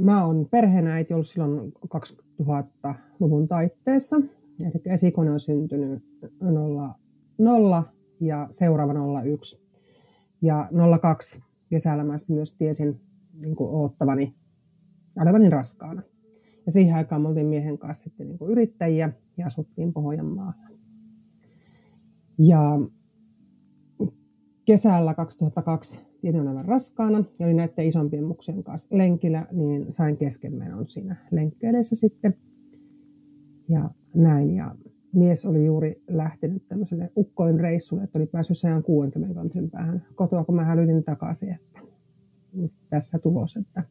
mä oon perheenäiti ollut silloin 2000-luvun taitteessa. Eli esikone on syntynyt 0, ja seuraava 01. Ja 02 kesällä mä myös tiesin niin kuin oottavani, olevani raskaana. Ja siihen aikaan me oltiin miehen kanssa sitten niin kuin yrittäjiä ja asuttiin Pohjanmaalla. Ja kesällä 2002 tietyn aivan raskaana ja oli näiden isompien muksien kanssa lenkillä, niin sain keskenmenon siinä lenkkeileessä sitten. Ja näin. Ja mies oli juuri lähtenyt tämmöiselle ukkoin reissulle, että oli päässyt 160 kilometrin päähän kotoa, kun mä hälytin takaisin, että nyt tässä tulos, että,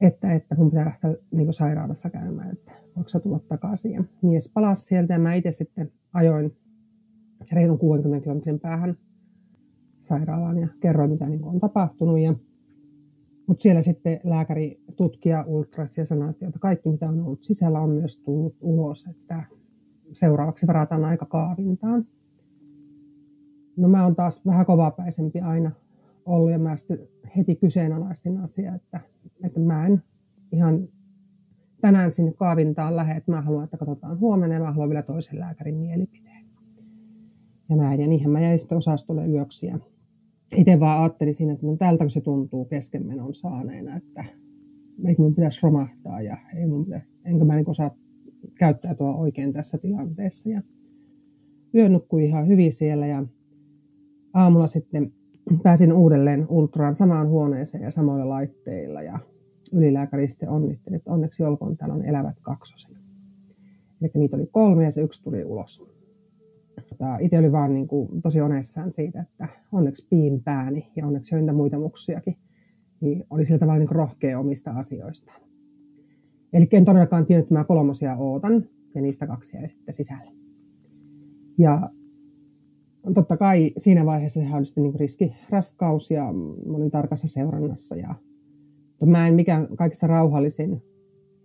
että, että mun pitää lähteä niin sairaalassa käymään, että voiko sä tulla takaisin. Ja mies palasi sieltä ja mä itse sitten ajoin reilun 60 kilometrin päähän sairaalaan ja kerroin, mitä niin on tapahtunut. Ja, mutta siellä sitten lääkäri tutkija ultras ja sanoi, että kaikki mitä on ollut sisällä on myös tullut ulos, että seuraavaksi varataan aika kaavintaan. No mä oon taas vähän kovapäisempi aina ollut ja mä sitten heti kyseenalaistin asiaa, että, että mä en ihan tänään sinne kaavintaan lähde, että mä haluan, että katsotaan huomenna ja mä haluan vielä toisen lääkärin mielipiteen ja näin. Ja niinhän mä jäin sitten osastolle yöksi. Ja itse vaan ajattelin siinä, että no tältä se tuntuu keskenmenon saaneena, että eikö mun pitäisi romahtaa ja ei mun pitäisi, enkä mä niin osaa käyttäytyä oikein tässä tilanteessa. Ja yö nukkui ihan hyvin siellä ja aamulla sitten pääsin uudelleen ultraan samaan huoneeseen ja samoilla laitteilla ja ylilääkäri sitten onnitteli, että onneksi olkoon täällä on elävät kaksoset. Eli niitä oli kolme ja se yksi tuli ulos itse oli vaan niin kuin tosi onessaan siitä, että onneksi piin pääni ja onneksi jointa muita muksiakin, niin oli sillä tavalla niin rohkea omista asioista. Eli en todellakaan tiennyt, että mä kolmosia ootan, ja niistä kaksi jäi sitten sisälle. Ja totta kai siinä vaiheessa sehän oli niin riskiraskaus ja mä olin tarkassa seurannassa. Ja, mutta mä en mikään kaikista rauhallisin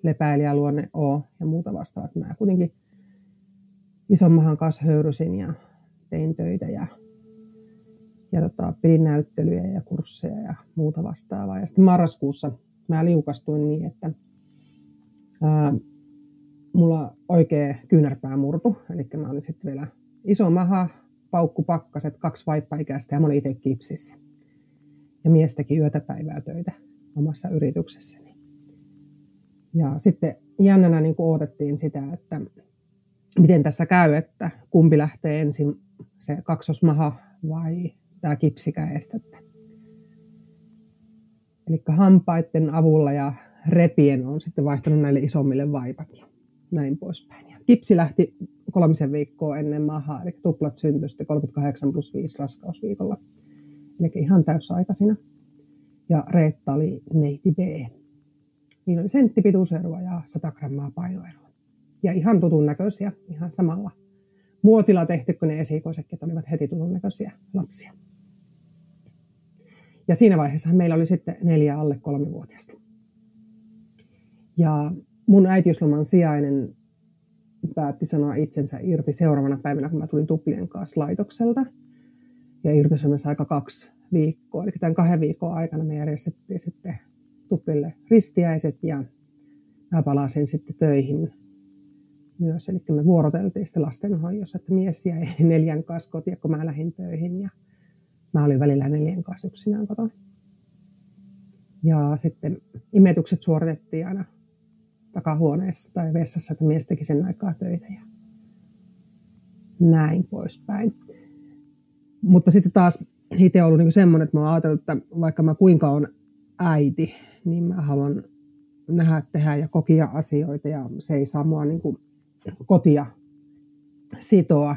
lepäilijäluonne ole ja muuta vastaavaa. Mä kuitenkin isommahan kanssa höyrysin ja tein töitä ja, ja tota, pidin näyttelyjä ja kursseja ja muuta vastaavaa. Ja sitten marraskuussa mä liukastuin niin, että ää, mulla oikea kyynärpää murtu. Eli mä olin sitten vielä iso maha, paukkupakkaset, kaksi vaippaikäistä ja mä olin itse kipsissä. Ja mies teki yötä päivää töitä omassa yrityksessäni. Ja sitten jännänä niin odotettiin sitä, että miten tässä käy, että kumpi lähtee ensin, se kaksosmaha vai tämä kipsikäestettä. Eli hampaiden avulla ja repien on sitten vaihtanut näille isommille vaipat ja näin poispäin. Ja kipsi lähti kolmisen viikkoa ennen mahaa, eli tuplat syntyi sitten 38 plus 5 raskausviikolla. Eli ihan täysaikaisina. Ja Reetta oli neiti B. Niin oli senttipituuseroa ja 100 grammaa painoeroa ja ihan tutun näköisiä, ihan samalla muotilla tehty kuin ne esikoisetkin, olivat heti tutun näköisiä lapsia. Ja siinä vaiheessa meillä oli sitten neljä alle kolmivuotiaista. Ja mun äitiysloman sijainen päätti sanoa itsensä irti seuraavana päivänä, kun mä tulin tuplien kanssa laitokselta. Ja irtisanomisessa aika kaksi viikkoa. Eli tämän kahden viikon aikana me järjestettiin sitten tuplille ristiäiset ja mä palasin sitten töihin myös. Eli me vuoroteltiin sitten lastenhoidossa, että mies jäi neljän kanssa kotiin, kun mä lähdin töihin ja mä olin välillä neljän kanssa yksinään kotona. Ja sitten imetykset suoritettiin aina takahuoneessa tai vessassa, että mies teki sen aikaa töitä ja näin poispäin. Mutta sitten taas itse ollut niin semmoinen, että mä oon ajatellut, että vaikka mä kuinka on äiti, niin mä haluan nähdä, tehdä ja kokia asioita ja se ei saa mua niin kuin kotia sitoa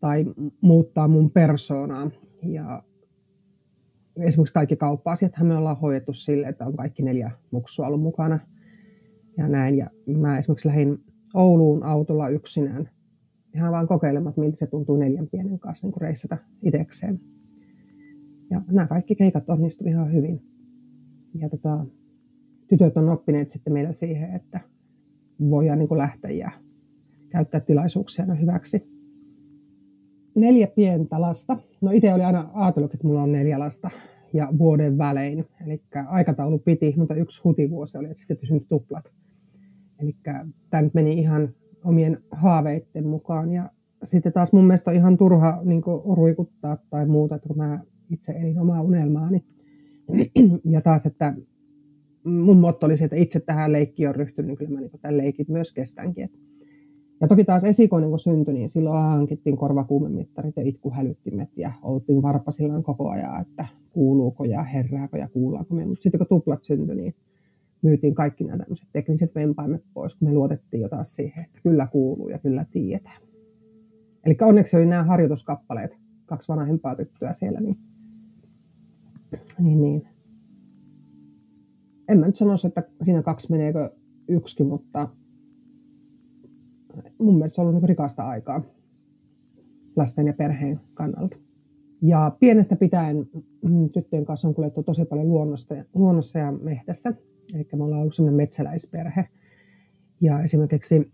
tai muuttaa mun persoonaa. Ja esimerkiksi kaikki kauppa-asiathan me ollaan hoidettu sille, että on kaikki neljä muksua ollut mukana ja näin. Ja mä esimerkiksi lähdin Ouluun autolla yksinään ihan vaan kokeilemaan, miltä se tuntuu neljän pienen kanssa niin reissata itsekseen. Ja nämä kaikki keikat onnistu ihan hyvin. Ja tota, tytöt on oppineet sitten meillä siihen, että voidaan niin lähteä ja käyttää tilaisuuksia hyväksi. Neljä pientä lasta. No itse oli aina ajatellut, että mulla on neljä lasta ja vuoden välein. Eli aikataulu piti, mutta yksi hutivuosi oli, että sitten pysynyt tuplat. Eli tämä nyt meni ihan omien haaveiden mukaan. Ja sitten taas mun mielestä on ihan turha niin ruikuttaa tai muuta, että kun mä itse elin omaa unelmaani. Ja taas, että mun motto oli se, että itse tähän leikkiin on ryhtynyt, niin kyllä mä niin tämän leikit myös kestänkin. Ja toki taas esikoinen kun syntyi, niin silloin hankittiin korvakuumemittarit ja itkuhälyttimet ja oltiin varpasillaan koko ajan, että kuuluuko ja herääkö ja kuullaanko me. Mutta sitten kun tuplat syntyi, niin myytiin kaikki nämä tämmöiset tekniset vempaimet pois, kun me luotettiin jo taas siihen, että kyllä kuuluu ja kyllä tiedetään. Eli onneksi oli nämä harjoituskappaleet, kaksi vanhempaa tyttöä siellä, niin, niin, niin. en mä nyt sanoisi, että siinä kaksi meneekö yksikin, mutta mun mielestä se on ollut niin rikasta aikaa lasten ja perheen kannalta. Ja pienestä pitäen mm, tyttöjen kanssa on kuljettu tosi paljon luonnosta, luonnossa ja mehtässä. Eli me ollaan ollut sellainen metsäläisperhe. Ja esimerkiksi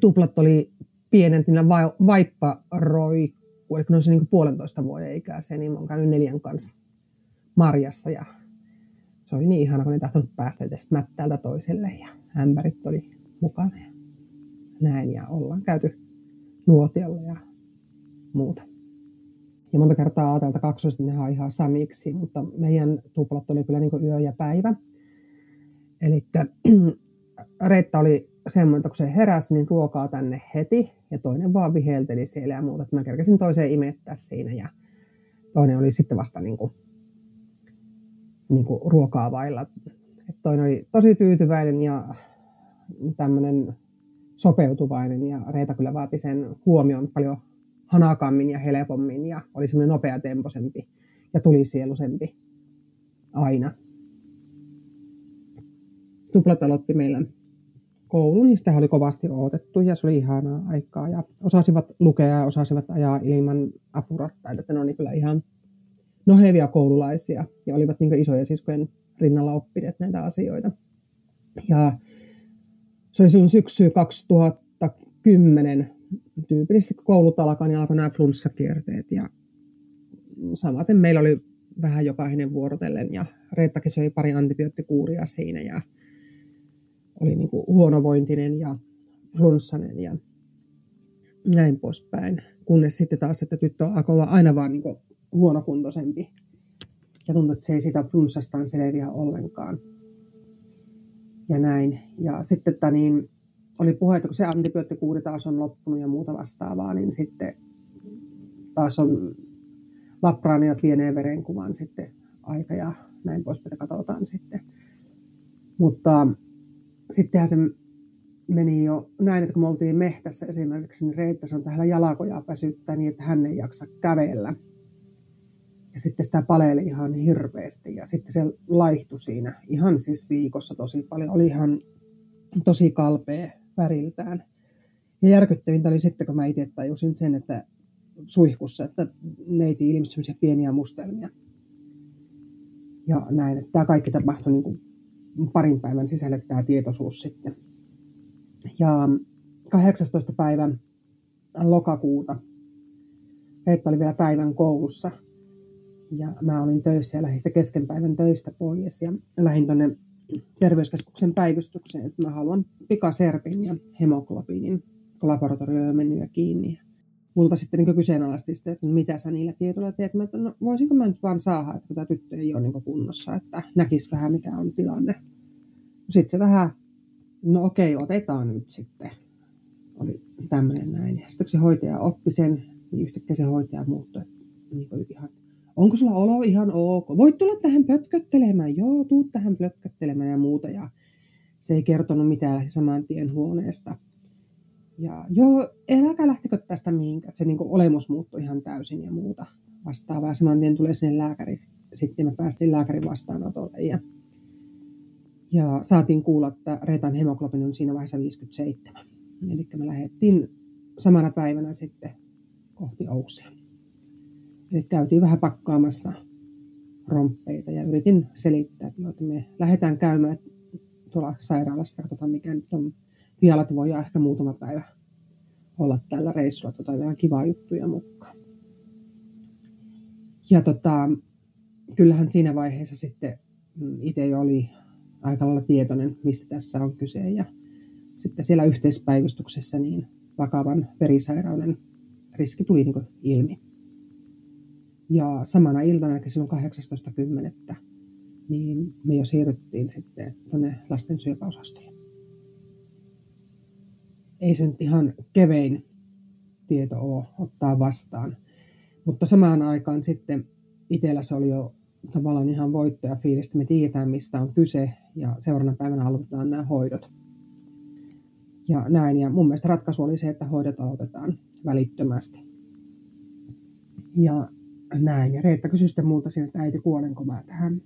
tuplat oli pienentinä va- vaipparoikku, eli kun on se niin puolentoista vuoden ikäisiä, niin mä oon käynyt neljän kanssa marjassa ja se oli niin ihana, kun ne tahtonut päästä edes mättäältä toiselle ja ämpärit oli mukana näin ja ollaan käyty nuotiolla ja muuta. Ja monta kertaa ajatelta kaksoiset ne on ihan samiksi, mutta meidän tuplat oli kyllä niin yö ja päivä. Eli Reetta oli semmoinen, että kun se heräsi, niin ruokaa tänne heti ja toinen vaan vihelteli siellä ja muuta. Mä kerkesin toiseen imettää siinä ja toinen oli sitten vasta niin kuin, niin kuin ruokaa vailla. Et toinen oli tosi tyytyväinen ja tämmöinen sopeutuvainen ja Reeta kyllä vaati sen huomioon paljon hanakammin ja helpommin ja oli semmoinen nopeatempoisempi ja tulisielusempi aina. Tuplat aloitti meillä koulun, niin sitä oli kovasti odotettu ja se oli ihanaa aikaa. Ja osasivat lukea ja osasivat ajaa ilman apurattaita, että ne oli kyllä ihan nohevia koululaisia ja olivat niin isoja siskojen rinnalla oppineet näitä asioita. Ja se oli silloin syksy 2010 tyypillisesti, koulut alkaa, niin alkoi nämä flunssakierteet ja samaten meillä oli vähän jokainen vuorotellen ja Reettakin söi pari antibioottikuuria siinä ja oli niin kuin huonovointinen ja flunssanen ja näin poispäin. Kunnes sitten taas, että tyttö alkoi olla aina vaan niin huonokuntoisempi. Ja tuntui, että se ei sitä flunssastaan selviä ollenkaan. Ja näin. Ja sitten että niin, oli puhe, että kun se antibioottikuuri taas on loppunut ja muuta vastaavaa, niin sitten taas on lapraania pieneen verenkuvan sitten aika ja näin poispäin katsotaan sitten. Mutta sittenhän se meni jo näin, että kun me oltiin mehtässä esimerkiksi, niin Reetta on tähän jalakojaa väsyttää niin, että hän ei jaksa kävellä. Ja sitten sitä paleeli ihan hirveästi ja sitten se laihtui siinä ihan siis viikossa tosi paljon. Oli ihan tosi kalpea väriltään. Ja järkyttävintä oli sitten, kun mä itse tajusin sen, että suihkussa, että neiti ilmestyi pieniä mustelmia. Ja näin, että tämä kaikki tapahtui niin kuin parin päivän sisälle tämä tietoisuus sitten. Ja 18. päivä lokakuuta Reetta oli vielä päivän koulussa ja mä olin töissä ja lähdin kesken päivän töistä pois ja lähdin tuonne terveyskeskuksen päivystykseen, että mä haluan pikaserpin ja hemoglobiinin, kun laboratorio on mennyt kiinni. multa sitten niin kyseenalaisti sitä, että mitä sä niillä tiedoilla teet. Mä, että no, voisinko mä nyt vaan saada, että tämä tyttö ei ole niin kunnossa, että näkisi vähän mikä on tilanne. Sitten se vähän, no okei, otetaan nyt sitten. Oli tämmöinen näin. Sitten kun se hoitaja otti sen, niin yhtäkkiä se hoitaja muuttui. Niin ihan, onko sulla olo ihan ok? Voit tulla tähän pötköttelemään. Joo, tuu tähän pötköttelemään ja muuta. Ja se ei kertonut mitään saman tien huoneesta. Ja joo, äläkä lähtekö tästä mihinkään. Se niin olemus muuttui ihan täysin ja muuta vastaavaa. Saman tien tulee sinne lääkäri. Sitten me päästiin lääkärin vastaanotolle ja, ja saatiin kuulla, että Reetan hemoglobin on siinä vaiheessa 57. Eli me lähdettiin samana päivänä sitten kohti Ouksia. Eli käytiin vähän pakkaamassa romppeita ja yritin selittää, että me lähdetään käymään tuolla sairaalassa, katsotaan mikä nyt on vielä, että voi ehkä muutama päivä olla tällä reissulla, tota, vähän kivaa juttuja mukaan. Ja tota, kyllähän siinä vaiheessa sitten mm, itse jo oli aika lailla tietoinen, mistä tässä on kyse. Ja sitten siellä yhteispäivystyksessä niin vakavan verisairauden riski tuli niin ilmi. Ja samana iltana, eli silloin 18.10., niin me jo siirryttiin sitten tuonne lasten syöpäosastolle ei se nyt ihan kevein tieto ole ottaa vastaan. Mutta samaan aikaan sitten itsellä se oli jo tavallaan ihan voittaja fiilistä. Me tiedetään, mistä on kyse ja seuraavana päivänä aloitetaan nämä hoidot. Ja näin. Ja mun mielestä ratkaisu oli se, että hoidot aloitetaan välittömästi. Ja näin. Ja Reetta kysyi sitten multa siinä, että äiti kuolenko mä tähän.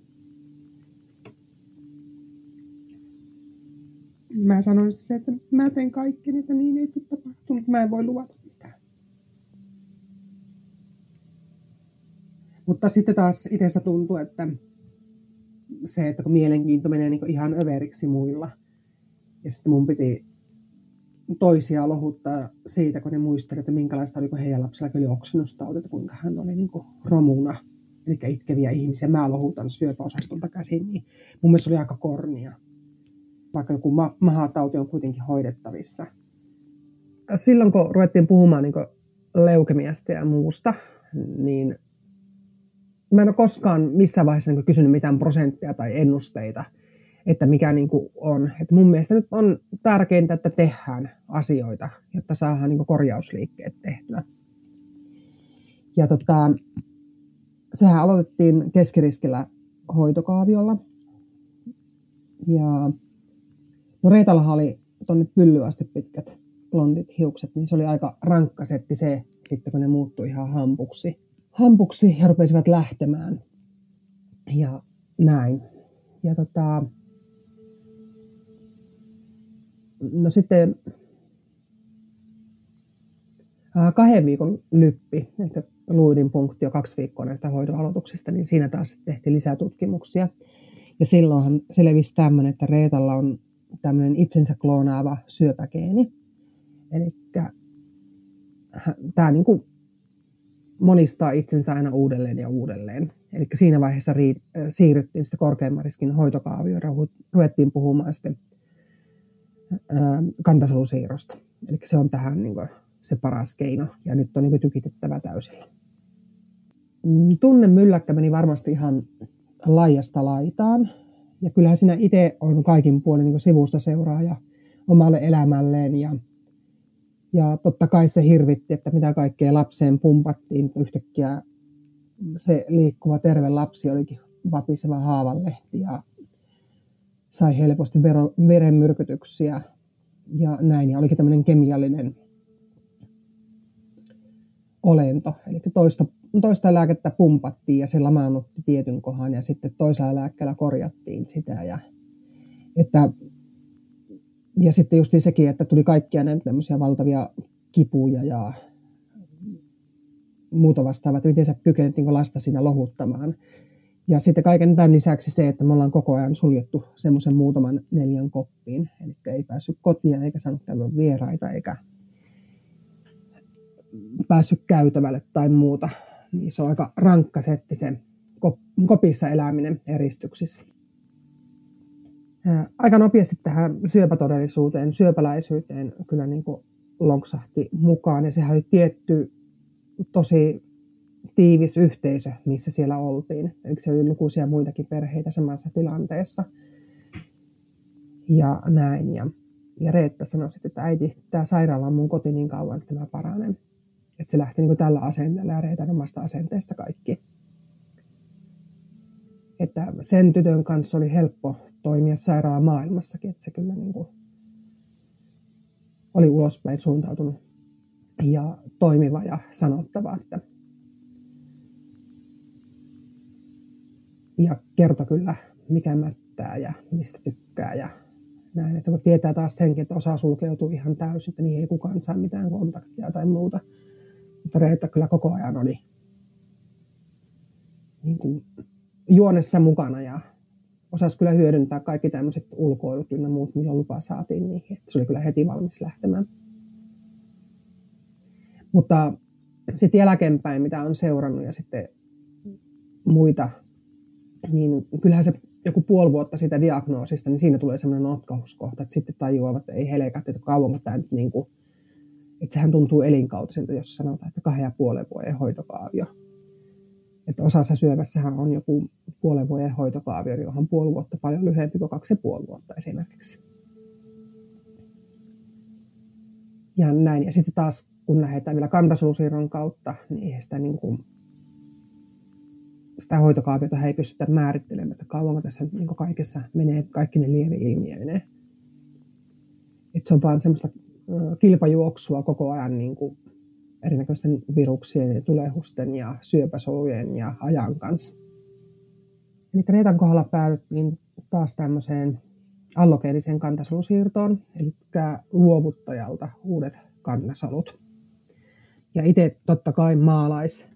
Mä sanoin se, että mä teen kaikki, että niin ei tule tapahtunut. Mä en voi luvata mitään. Mutta sitten taas itsestä tuntuu, että se, että kun mielenkiinto menee niin ihan överiksi muilla. Ja sitten mun piti toisia lohuttaa siitä, kun ne muistelivat, että minkälaista oli, kun heidän lapsella oli oksennustauti, että kuinka hän oli niin romuna, eli itkeviä ihmisiä. Mä lohutan syöpäosastolta käsin, niin mun mielestä oli aika kornia vaikka joku ma- mahatauti on kuitenkin hoidettavissa. Silloin kun ruvettiin puhumaan niin leukemiasta ja muusta, niin mä en ole koskaan missään vaiheessa niin kysynyt mitään prosenttia tai ennusteita, että mikä niin on. Että mun mielestä nyt on tärkeintä, että tehdään asioita, jotta saadaan niin korjausliikkeet tehtyä. Ja tota, sehän aloitettiin keskiriskillä hoitokaaviolla. Ja No Reetallahan oli tuonne pyllyyn asti pitkät blondit hiukset, niin se oli aika rankka setti se, sitten kun ne muuttui ihan hampuksi. Hampuksi ja rupesivat lähtemään. Ja näin. Ja tota, no sitten kahden viikon lyppi, eli luidin punktio kaksi viikkoa näistä hoidon aloituksista, niin siinä taas tehtiin lisää tutkimuksia. Ja silloinhan selvisi tämmöinen, että Reetalla on tämmöinen itsensä kloonaava syöpägeeni. Eli tämä niin kuin monistaa itsensä aina uudelleen ja uudelleen. Eli siinä vaiheessa ri, siirryttiin sitten korkeamman riskin hoitokaavioon ruvettiin puhumaan sitten kantasolusiirrosta. Eli se on tähän niin kuin se paras keino ja nyt on niin tykitettävä täysillä. Mm, tunne mylläkkä meni varmasti ihan laajasta laitaan. Ja kyllähän sinä itse on kaikin puolin niin sivusta seuraaja omalle elämälleen ja, ja totta kai se hirvitti, että mitä kaikkea lapseen pumpattiin. Yhtäkkiä se liikkuva terve lapsi olikin vapiseva haavanlehti ja sai helposti vero, verenmyrkytyksiä ja näin. Ja olikin tämmöinen kemiallinen olento. Eli toista toista lääkettä pumpattiin ja se lamaannutti tietyn kohan ja sitten toisella lääkkeellä korjattiin sitä. Ja, että, ja sitten just sekin, että tuli kaikkia näitä tämmöisiä valtavia kipuja ja muuta vastaavaa, että miten sä kykenet niin lasta siinä lohuttamaan. Ja sitten kaiken tämän lisäksi se, että me ollaan koko ajan suljettu semmoisen muutaman neljän koppiin. Eli ei päässyt kotiin eikä saanut käydä vieraita eikä päässyt käytävälle tai muuta niin se on aika rankka setti se kopissa eläminen eristyksissä. Aika nopeasti tähän syöpätodellisuuteen, syöpäläisyyteen kyllä niin kuin lonksahti mukaan ja sehän oli tietty tosi tiivis yhteisö, missä siellä oltiin. Eli se oli lukuisia muitakin perheitä samassa tilanteessa. Ja näin. Ja, ja Reetta sanoi sitten, että äiti, tämä sairaala on mun koti niin kauan, että mä paranen. Että se lähti niin kuin tällä asenteella ja Reetan omasta asenteesta kaikki. Että sen tytön kanssa oli helppo toimia sairaala maailmassakin, että se kyllä niin kuin oli ulospäin suuntautunut ja toimiva ja sanottava. Että ja kertoi kyllä, mikä mättää ja mistä tykkää ja näin. Että kun tietää taas senkin, että osa sulkeutuu ihan täysin, että niihin ei kukaan saa mitään kontaktia tai muuta. Mutta Reetta kyllä koko ajan oli niin kuin juonessa mukana ja osasi kyllä hyödyntää kaikki tämmöiset ulkoilut ja muut, millä lupa saatiin niihin. Että se oli kyllä heti valmis lähtemään. Mutta sitten jälkeenpäin, mitä on seurannut ja sitten muita, niin kyllähän se joku puoli vuotta siitä diagnoosista, niin siinä tulee semmoinen notkahuskohta, että sitten tajuavat, että ei helekät, että kauanko tämä nyt niin kuin, että sehän tuntuu elinkautiselta, jos sanotaan, että kahden ja puolen vuoden hoitokaavio. Että osassa syövässähän on joku puolen vuoden hoitokaavio, johon on puoli vuotta paljon lyhyempi kuin kaksi ja puoli vuotta esimerkiksi. Ja näin. Ja sitten taas kun lähdetään vielä kantasolusiirron kautta, niin ei sitä, niin kuin, sitä hoitokaaviota ei pystytä määrittelemään, että kauanko tässä niin kaikessa menee kaikki ne lieveilmiöineen. Että se on vaan semmoista kilpajuoksua koko ajan niin kuin erinäköisten viruksien ja tulehusten ja syöpäsolujen ja ajan kanssa. Eli Reetan kohdalla päädyttiin taas tämmöiseen allogeeniseen kantasolusiirtoon, eli luovuttajalta uudet kantasolut. Ja itse totta kai maalais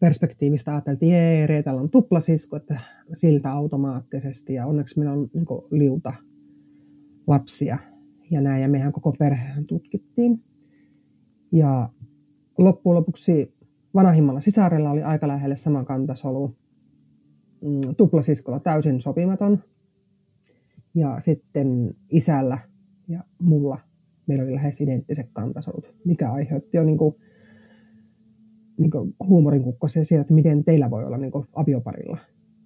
perspektiivistä ajateltiin, että Reetalla on tuplasisko, että siltä automaattisesti. Ja onneksi meillä on niin liuta lapsia ja näin. Ja mehän koko perheen tutkittiin. Ja loppujen lopuksi vanhimmalla sisarella oli aika lähelle saman kantasolu. Mm, tuplasiskolla täysin sopimaton. Ja sitten isällä ja mulla meillä oli lähes identtiset kantasolut, mikä aiheutti jo niin kuin, niin kuin huumorin kukkosia siellä, että miten teillä voi olla niin kuin avioparilla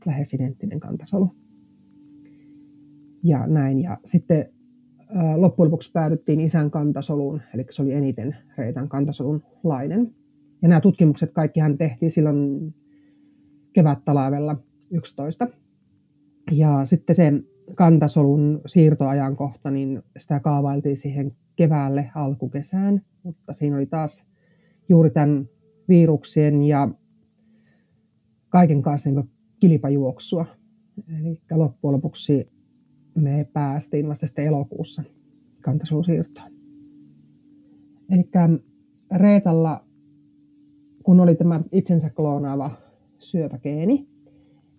lähes identtinen kantasolu. Ja näin. Ja sitten loppujen lopuksi päädyttiin isän kantasoluun, eli se oli eniten Reitan kantasolun lainen. Ja nämä tutkimukset kaikkihan tehtiin silloin kevät-talvella 11. Ja sitten se kantasolun siirtoajankohta, niin sitä kaavailtiin siihen keväälle alkukesään, mutta siinä oli taas juuri tämän viruksien ja kaiken kanssa niin kilpajuoksua. Eli loppujen lopuksi me päästiin vasta sitten elokuussa kantasolusiirtoon. Eli Reetalla, kun oli tämä itsensä kloonaava syöpägeeni,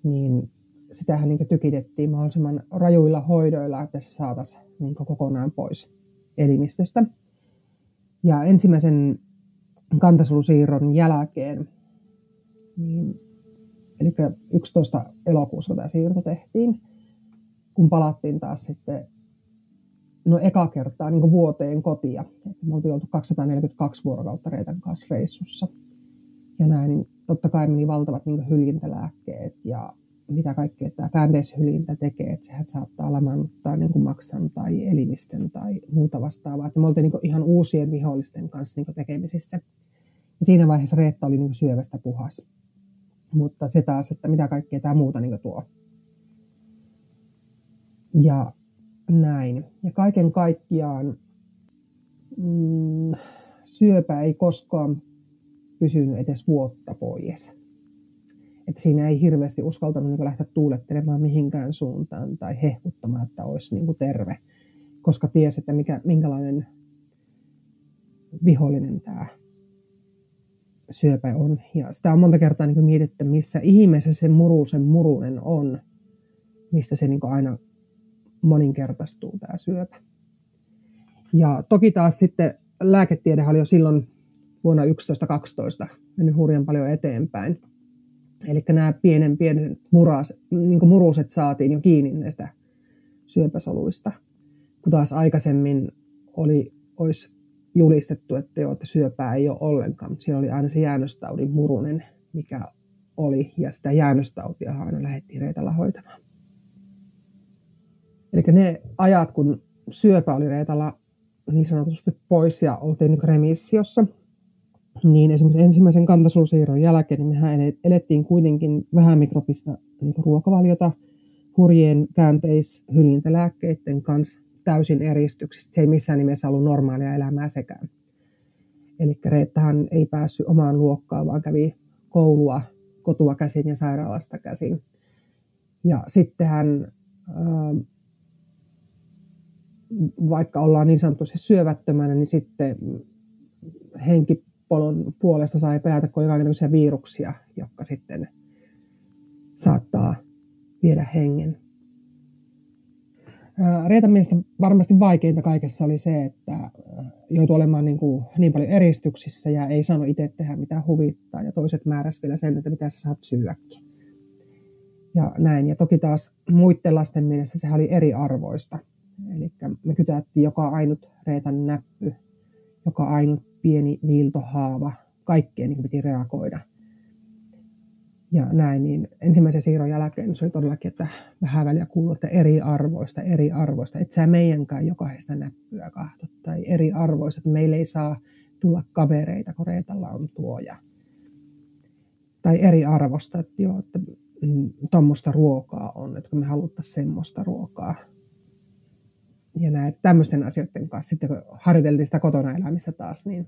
niin sitähän niin tykitettiin mahdollisimman rajuilla hoidoilla, että se saataisiin niin kokonaan pois elimistöstä. Ja ensimmäisen kantasolusiirron jälkeen, niin, eli 11. elokuussa tämä siirto tehtiin, kun palattiin taas sitten no eka kertaa niin vuoteen kotia. Että me oltiin oltu 242 vuorokautta Reetan kanssa reissussa. Ja näin, niin totta kai meni valtavat niin hyljintälääkkeet ja mitä kaikkea tämä käänteishylintä tekee, että sehän saattaa lamannuttaa niin kuin maksan tai elimistön tai muuta vastaavaa. Että me oltiin niin ihan uusien vihollisten kanssa niin tekemisissä. Ja siinä vaiheessa Reetta oli niin syövästä puhas. Mutta se taas, että mitä kaikkea tämä muuta niin tuo. Ja näin. Ja kaiken kaikkiaan mm, syöpä ei koskaan pysynyt edes vuotta pois että siinä ei hirveästi uskaltanut niin lähteä tuulettelemaan mihinkään suuntaan tai hehkuttamaan, että olisi niin kuin terve, koska tiesi, että mikä, minkälainen vihollinen tämä syöpä on. Ja sitä on monta kertaa niin mietitty, missä ihmeessä se murusen murunen on, mistä se niin aina moninkertaistuu tämä syöpä. Ja toki taas sitten lääketiede oli jo silloin vuonna 11-12 mennyt hurjan paljon eteenpäin. Eli nämä pienen pienen muras, niin muruset saatiin jo kiinni näistä syöpäsoluista, kun taas aikaisemmin oli, olisi julistettu, että joo, että syöpää ei ole ollenkaan, mutta siellä oli aina se jäännöstaudin murunen, mikä oli, ja sitä jäännöstautia aina lähdettiin Reetalla hoitamaan. Eli ne ajat, kun syöpä oli Reetalla niin sanotusti pois ja oltiin niin remissiossa, niin esimerkiksi ensimmäisen kantasolusiirron jälkeen niin mehän elettiin kuitenkin vähän mikrobista niin ruokavaliota hurjien käänteishylintälääkkeiden kanssa täysin eristyksistä. Se ei missään nimessä ollut normaalia elämää sekään. Eli Reettahan ei päässyt omaan luokkaan, vaan kävi koulua kotua käsin ja sairaalasta käsin. Ja sitten hän, ähm, vaikka ollaan niin sanotusti syövättömänä, niin sitten henkipolon puolesta sai pelätä kaikenlaisia viruksia, jotka sitten saattaa viedä hengen. Reetan mielestä varmasti vaikeinta kaikessa oli se, että joutui olemaan niin, kuin niin paljon eristyksissä ja ei saanut itse tehdä mitään huvittaa. Ja toiset määräsi vielä sen, että mitä sä saat syödäkin. Ja näin. Ja toki taas muiden lasten mielessä sehän oli eriarvoista. Eli me kytättiin joka ainut Reetan näppy, joka ainut pieni viiltohaava. Kaikkeen niin piti reagoida – ja näin, niin ensimmäisen siirron jälkeen se oli todellakin, että vähän väliä kuuluu, että eri arvoista, eri arvoista. Et sä meidänkään jokaista näppyä kahto tai eri arvoista, että meillä ei saa tulla kavereita, kun Reetalla on tuoja. Tai eri arvosta, että joo, että mm, tuommoista ruokaa on, että kun me haluttaisiin semmoista ruokaa. Ja näin, tämmöisten asioiden kanssa, sitten kun harjoiteltiin sitä kotona elämistä taas, niin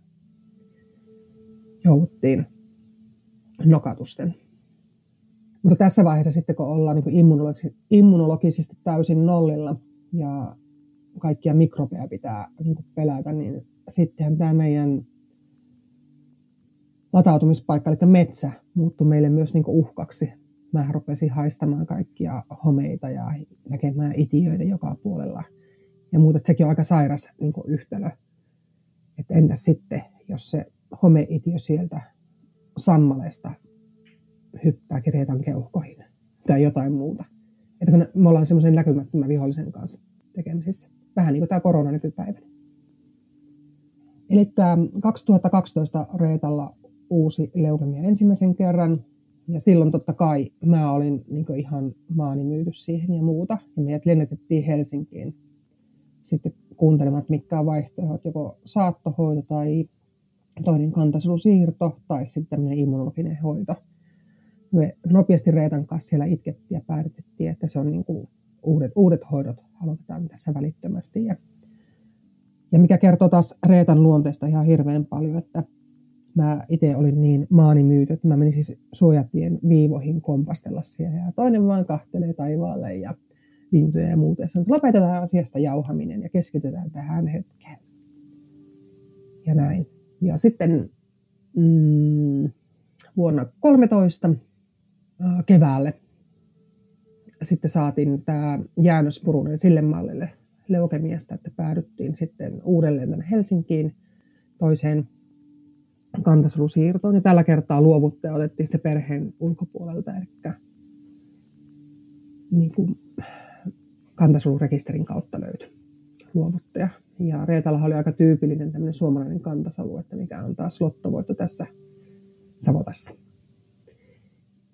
jouduttiin nokatusten mutta tässä vaiheessa sitten, kun ollaan niin immunologisesti, immunologisesti täysin nollilla ja kaikkia mikrobeja pitää niin pelätä, niin sittenhän tämä meidän latautumispaikka, eli metsä, muuttui meille myös niin uhkaksi. Mä rupesin haistamaan kaikkia homeita ja näkemään itiöitä joka puolella. Ja muuta, että sekin on aika sairas niin yhtälö. Että entäs sitten, jos se homeitiö sieltä sammaleesta hyppää kirjaitan keuhkoihin tai jotain muuta. Että kun me ollaan semmoisen näkymättömän vihollisen kanssa tekemisissä. Vähän niin kuin tämä korona nykypäivänä. Eli 2012 Reetalla uusi leukemia ensimmäisen kerran. Ja silloin totta kai mä olin niin ihan maani myyty siihen ja muuta. Ja meidät lennätettiin Helsinkiin sitten kuuntelemaan, että mitkä on vaihtoehdot, joko saattohoito tai toinen kantasolusiirto tai sitten tämmöinen immunologinen hoito – me nopeasti Reetan kanssa siellä itkettiin ja päätettiin, että se on niin kuin uudet, uudet hoidot aloitetaan tässä välittömästi. Ja, ja mikä kertoo taas Reetan luonteesta ihan hirveän paljon, että mä itse olin niin maanimyyty, että mä menin siis suojatien viivoihin kompastella siellä ja toinen vaan kahtelee taivaalle ja lintuja ja muuta. Ja lopetetaan asiasta jauhaminen ja keskitytään tähän hetkeen. Ja näin. Ja sitten mm, vuonna 13 keväälle sitten saatiin tämä jäännöspurunen sille mallille leukemiasta, että päädyttiin sitten uudelleen tänne Helsinkiin toiseen kantasolusiirtoon. Ja tällä kertaa luovuttaja otettiin sitten perheen ulkopuolelta, eli niin kuin kantasolurekisterin kautta löytyi luovuttaja. Ja Reetalla oli aika tyypillinen tämmöinen suomalainen kantasalu, että mikä on taas lottovoitto tässä Savotassa.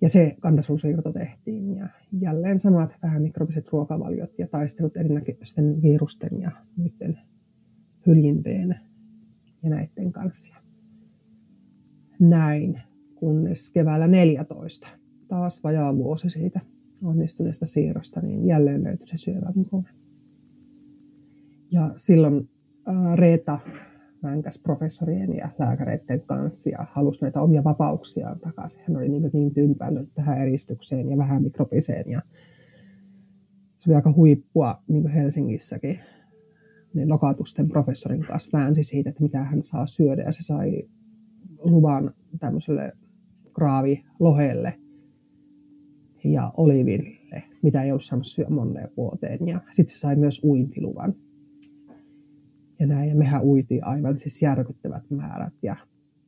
Ja se kantasolusiirto tehtiin ja jälleen samat vähän mikrobiset ruokavaliot ja taistelut erinäköisten virusten ja muiden hyljinteen ja näiden kanssa. Näin, kunnes keväällä 14, taas vajaa vuosi siitä onnistuneesta siirrosta, niin jälleen löytyi se syövämurune. Ja silloin Reeta mänkäs professorien ja lääkäreiden kanssa ja halusi näitä omia vapauksiaan takaisin. Hän oli niin, niin tympännyt tähän eristykseen ja vähän mikrobiseen ja se oli aika huippua niin Helsingissäkin. Ne lokatusten professorin kanssa väänsi siitä, että mitä hän saa syödä ja se sai luvan tämmöiselle graavilohelle ja oliville, mitä ei ollut saanut syödä moneen vuoteen. Ja sitten se sai myös uintiluvan ja näin. Ja mehän uitiin aivan siis järkyttävät määrät. Ja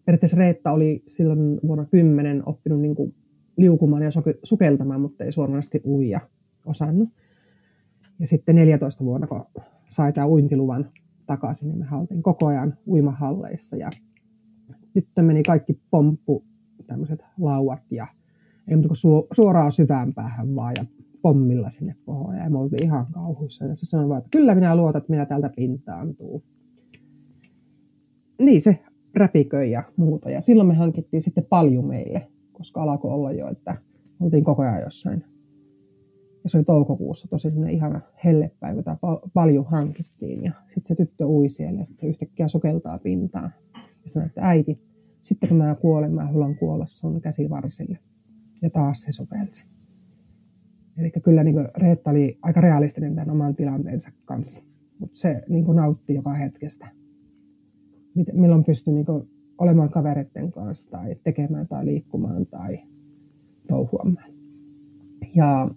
periaatteessa Reetta oli silloin vuonna 10 oppinut niin kuin liukumaan ja sukeltamaan, mutta ei suoranaisesti uija osannut. Ja sitten 14 vuonna, kun sai tämä uintiluvan, takaisin, niin me oltiin koko ajan uimahalleissa ja tyttö meni kaikki pomppu, tämmöiset lauat ja ei muuta kuin suoraan syvään päähän vaan ja pommilla sinne pohjaan. Ja me oltiin ihan kauhuissa. Ja se sanoi vaan, että kyllä minä luotan, että minä täältä pintaantuu. Niin se räpiköi ja muuta. Ja silloin me hankittiin sitten paljon meille, koska alkoi olla jo, että oltiin koko ajan jossain. Ja se oli toukokuussa tosi sellainen ihana hellepäivä, jota paljon hankittiin. Ja sitten se tyttö ui siellä ja sitten se yhtäkkiä sokeltaa pintaan. Ja sanoi, että äiti, sitten kun mä kuolen, mä haluan kuolla sun käsivarsille. Ja taas se sovelsi. Eli kyllä niin Reetta oli aika realistinen tämän oman tilanteensa kanssa. Mutta se niin nautti joka hetkestä. Milloin pystyi niin olemaan kavereiden kanssa tai tekemään tai liikkumaan tai touhuamaan. Ja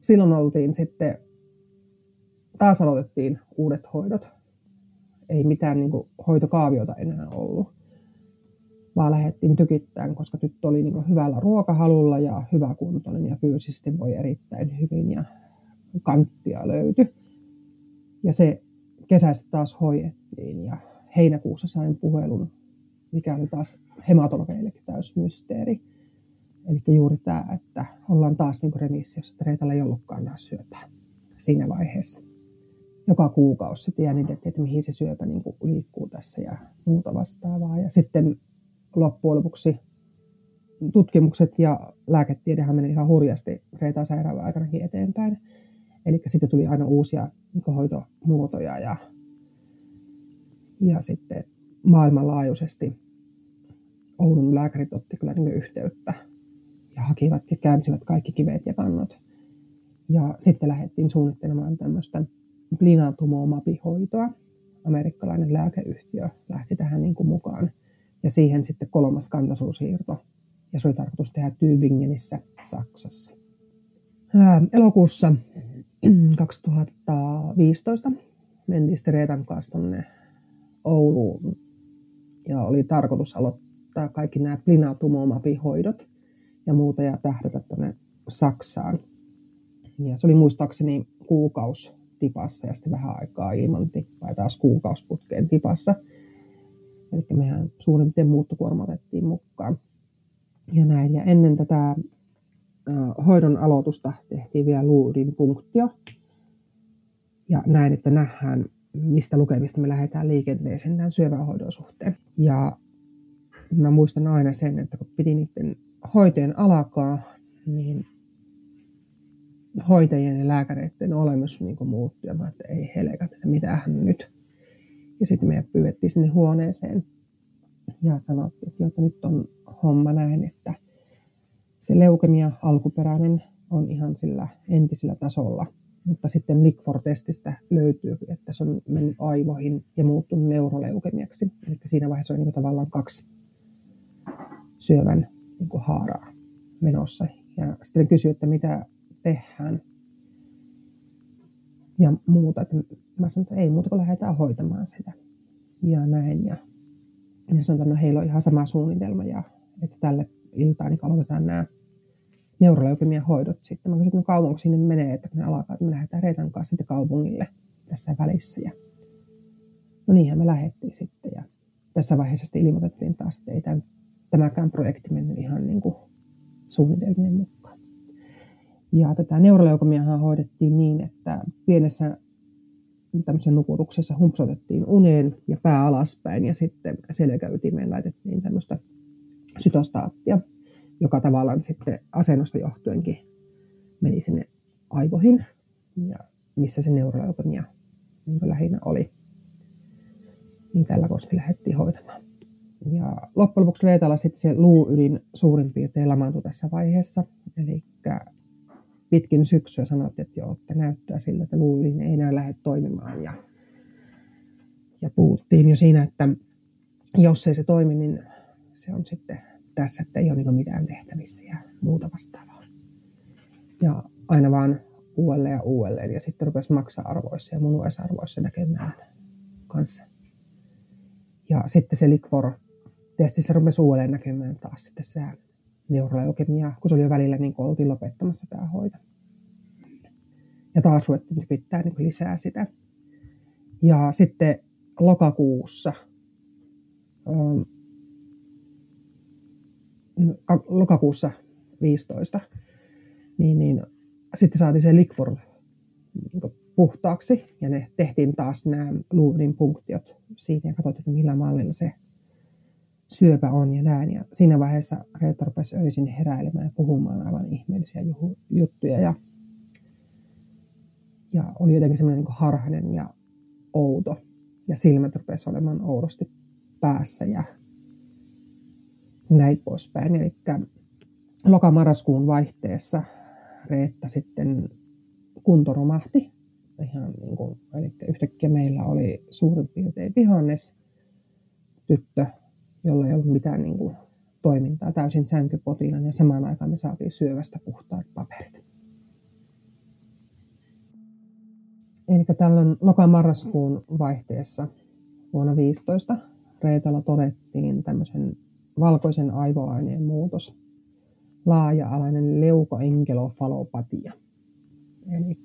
silloin oltiin sitten, taas aloitettiin uudet hoidot. Ei mitään niin hoitokaaviota enää ollut vaan lähdettiin tykittämään, koska tyttö oli niin hyvällä ruokahalulla ja hyvä kuntoinen ja fyysisesti voi erittäin hyvin ja kanttia löytyi. Ja se kesästä taas hoidettiin ja heinäkuussa sain puhelun, mikä oli taas hematologeillekin täys mysteeri. Eli juuri tämä, että ollaan taas niin remissiossa, että Reetalla ei ollutkaan taas syöpää siinä vaiheessa. Joka kuukausi sitten jännitettiin, että mihin se syöpä niin liikkuu tässä ja muuta vastaavaa. Ja sitten loppujen lopuksi tutkimukset ja lääketiedehän meni ihan hurjasti Reetan sairaalan aikanakin eteenpäin. Eli sitten tuli aina uusia niin hoitomuotoja ja, ja sitten maailmanlaajuisesti Oulun lääkärit otti kyllä niin yhteyttä ja hakivat ja käänsivät kaikki kivet ja kannot. Ja sitten lähdettiin suunnittelemaan tämmöistä blinatumomab-hoitoa. Amerikkalainen lääkeyhtiö lähti tähän niin kuin mukaan ja siihen sitten kolmas kantasolusiirto. Ja se oli tarkoitus tehdä Tübingenissä Saksassa. Ää, elokuussa 2015 mentiin sitten Reetan kanssa tuonne Ouluun ja oli tarkoitus aloittaa kaikki nämä Plinatumomab-hoidot ja muuta ja tähdätä tuonne Saksaan. Ja se oli muistaakseni kuukaus tipassa ja sitten vähän aikaa ilman tippaa ja taas kuukausputkeen tipassa – Eli mehän suurin piirtein muuttokuorma otettiin mukaan. Ja näin. Ja ennen tätä hoidon aloitusta tehtiin vielä luudin punktio. Ja näin, että nähdään, mistä lukemista me lähdetään liikenteeseen tämän syövähoidon suhteen. Ja mä muistan aina sen, että kun piti niiden hoitojen alkaa, niin hoitajien ja lääkäreiden olemus niin muuttui. Ja mä että ei helkat, että mitähän nyt. Ja sitten meidät pyydettiin sinne huoneeseen ja sanottiin, että, nyt on homma näin, että se leukemia alkuperäinen on ihan sillä entisellä tasolla, mutta sitten LICFOR-testistä löytyy, että se on mennyt aivoihin ja muuttunut neuroleukemiaksi. Eli siinä vaiheessa on niin tavallaan kaksi syövän niin kuin haaraa menossa. Ja sitten kysyi, että mitä tehdään ja muuta. Että mä sanoin, että ei muuta kuin lähdetään hoitamaan sitä. Ja näin. Ja, ja sanoin, että no heillä on ihan sama suunnitelma ja että tälle iltaan niin aloitetaan nämä neuroleukemian hoidot sitten. Mä kysyin, että no kauanko sinne menee, että kun ne alkaa, että me lähdetään Reetan kanssa sitten kaupungille tässä välissä. Ja no niinhän me lähdettiin sitten ja tässä vaiheessa sitten ilmoitettiin taas, että ei tämän, tämäkään projekti mennyt ihan niin kuin suunnitelmien mukaan. Ja tätä neuroleukomiahan hoidettiin niin, että pienessä tämmöisessä nukutuksessa humpsotettiin uneen ja pää alaspäin ja sitten selkäytimeen laitettiin tämmöistä sytostaattia, joka tavallaan sitten asennosta johtuenkin meni sinne aivoihin ja missä se neuroleukomia niin lähinnä oli. Niin tällä kosti lähdettiin hoitamaan. Ja loppujen lopuksi Reetalla sitten se luuydin suurin piirtein lamaantui tässä vaiheessa. Eli pitkin syksyä sanottiin, että joo, että näyttää sillä, että luulin ei enää lähde toimimaan. Ja, ja puhuttiin jo siinä, että jos ei se toimi, niin se on sitten tässä, että ei ole niin mitään tehtävissä ja muuta vastaavaa. Ja aina vaan uudelleen ja uudelleen. Ja sitten rupesi maksaa arvoissa ja munuaisarvoissa näkemään kanssa. Ja sitten se Likvor testissä rupesi uudelleen näkemään taas sitten se neuroleukemia, kun se oli jo välillä niin oltiin lopettamassa tämä hoito. Ja taas ruvettiin pitää niin lisää sitä. Ja sitten lokakuussa, lokakuussa 15, niin, niin sitten saatiin se Liquor niin puhtaaksi ja ne tehtiin taas nämä luudin punktiot siitä ja katsottiin, millä mallilla se syöpä on ja näin. Ja siinä vaiheessa Reetta rupesi öisin heräilemään ja puhumaan aivan ihmeellisiä juttuja ja, ja oli jotenkin semmoinen niin harhainen ja outo ja silmät rupesi olemaan oudosti päässä ja näin poispäin. Eli lokamarraskuun vaihteessa Reetta sitten kunto romahti. Ihan niin kuin, eli yhtäkkiä meillä oli suurin piirtein vihannes tyttö, jolla ei ollut mitään niin kuin, toimintaa, täysin sänkypotilaan ja samaan aikaan me saatiin syövästä puhtaat paperit. Eli tällöin lokamarraskuun vaihteessa vuonna 15 Reetalla todettiin tämmöisen valkoisen aivoaineen muutos, laaja-alainen leukoenkelofalopatia. Eli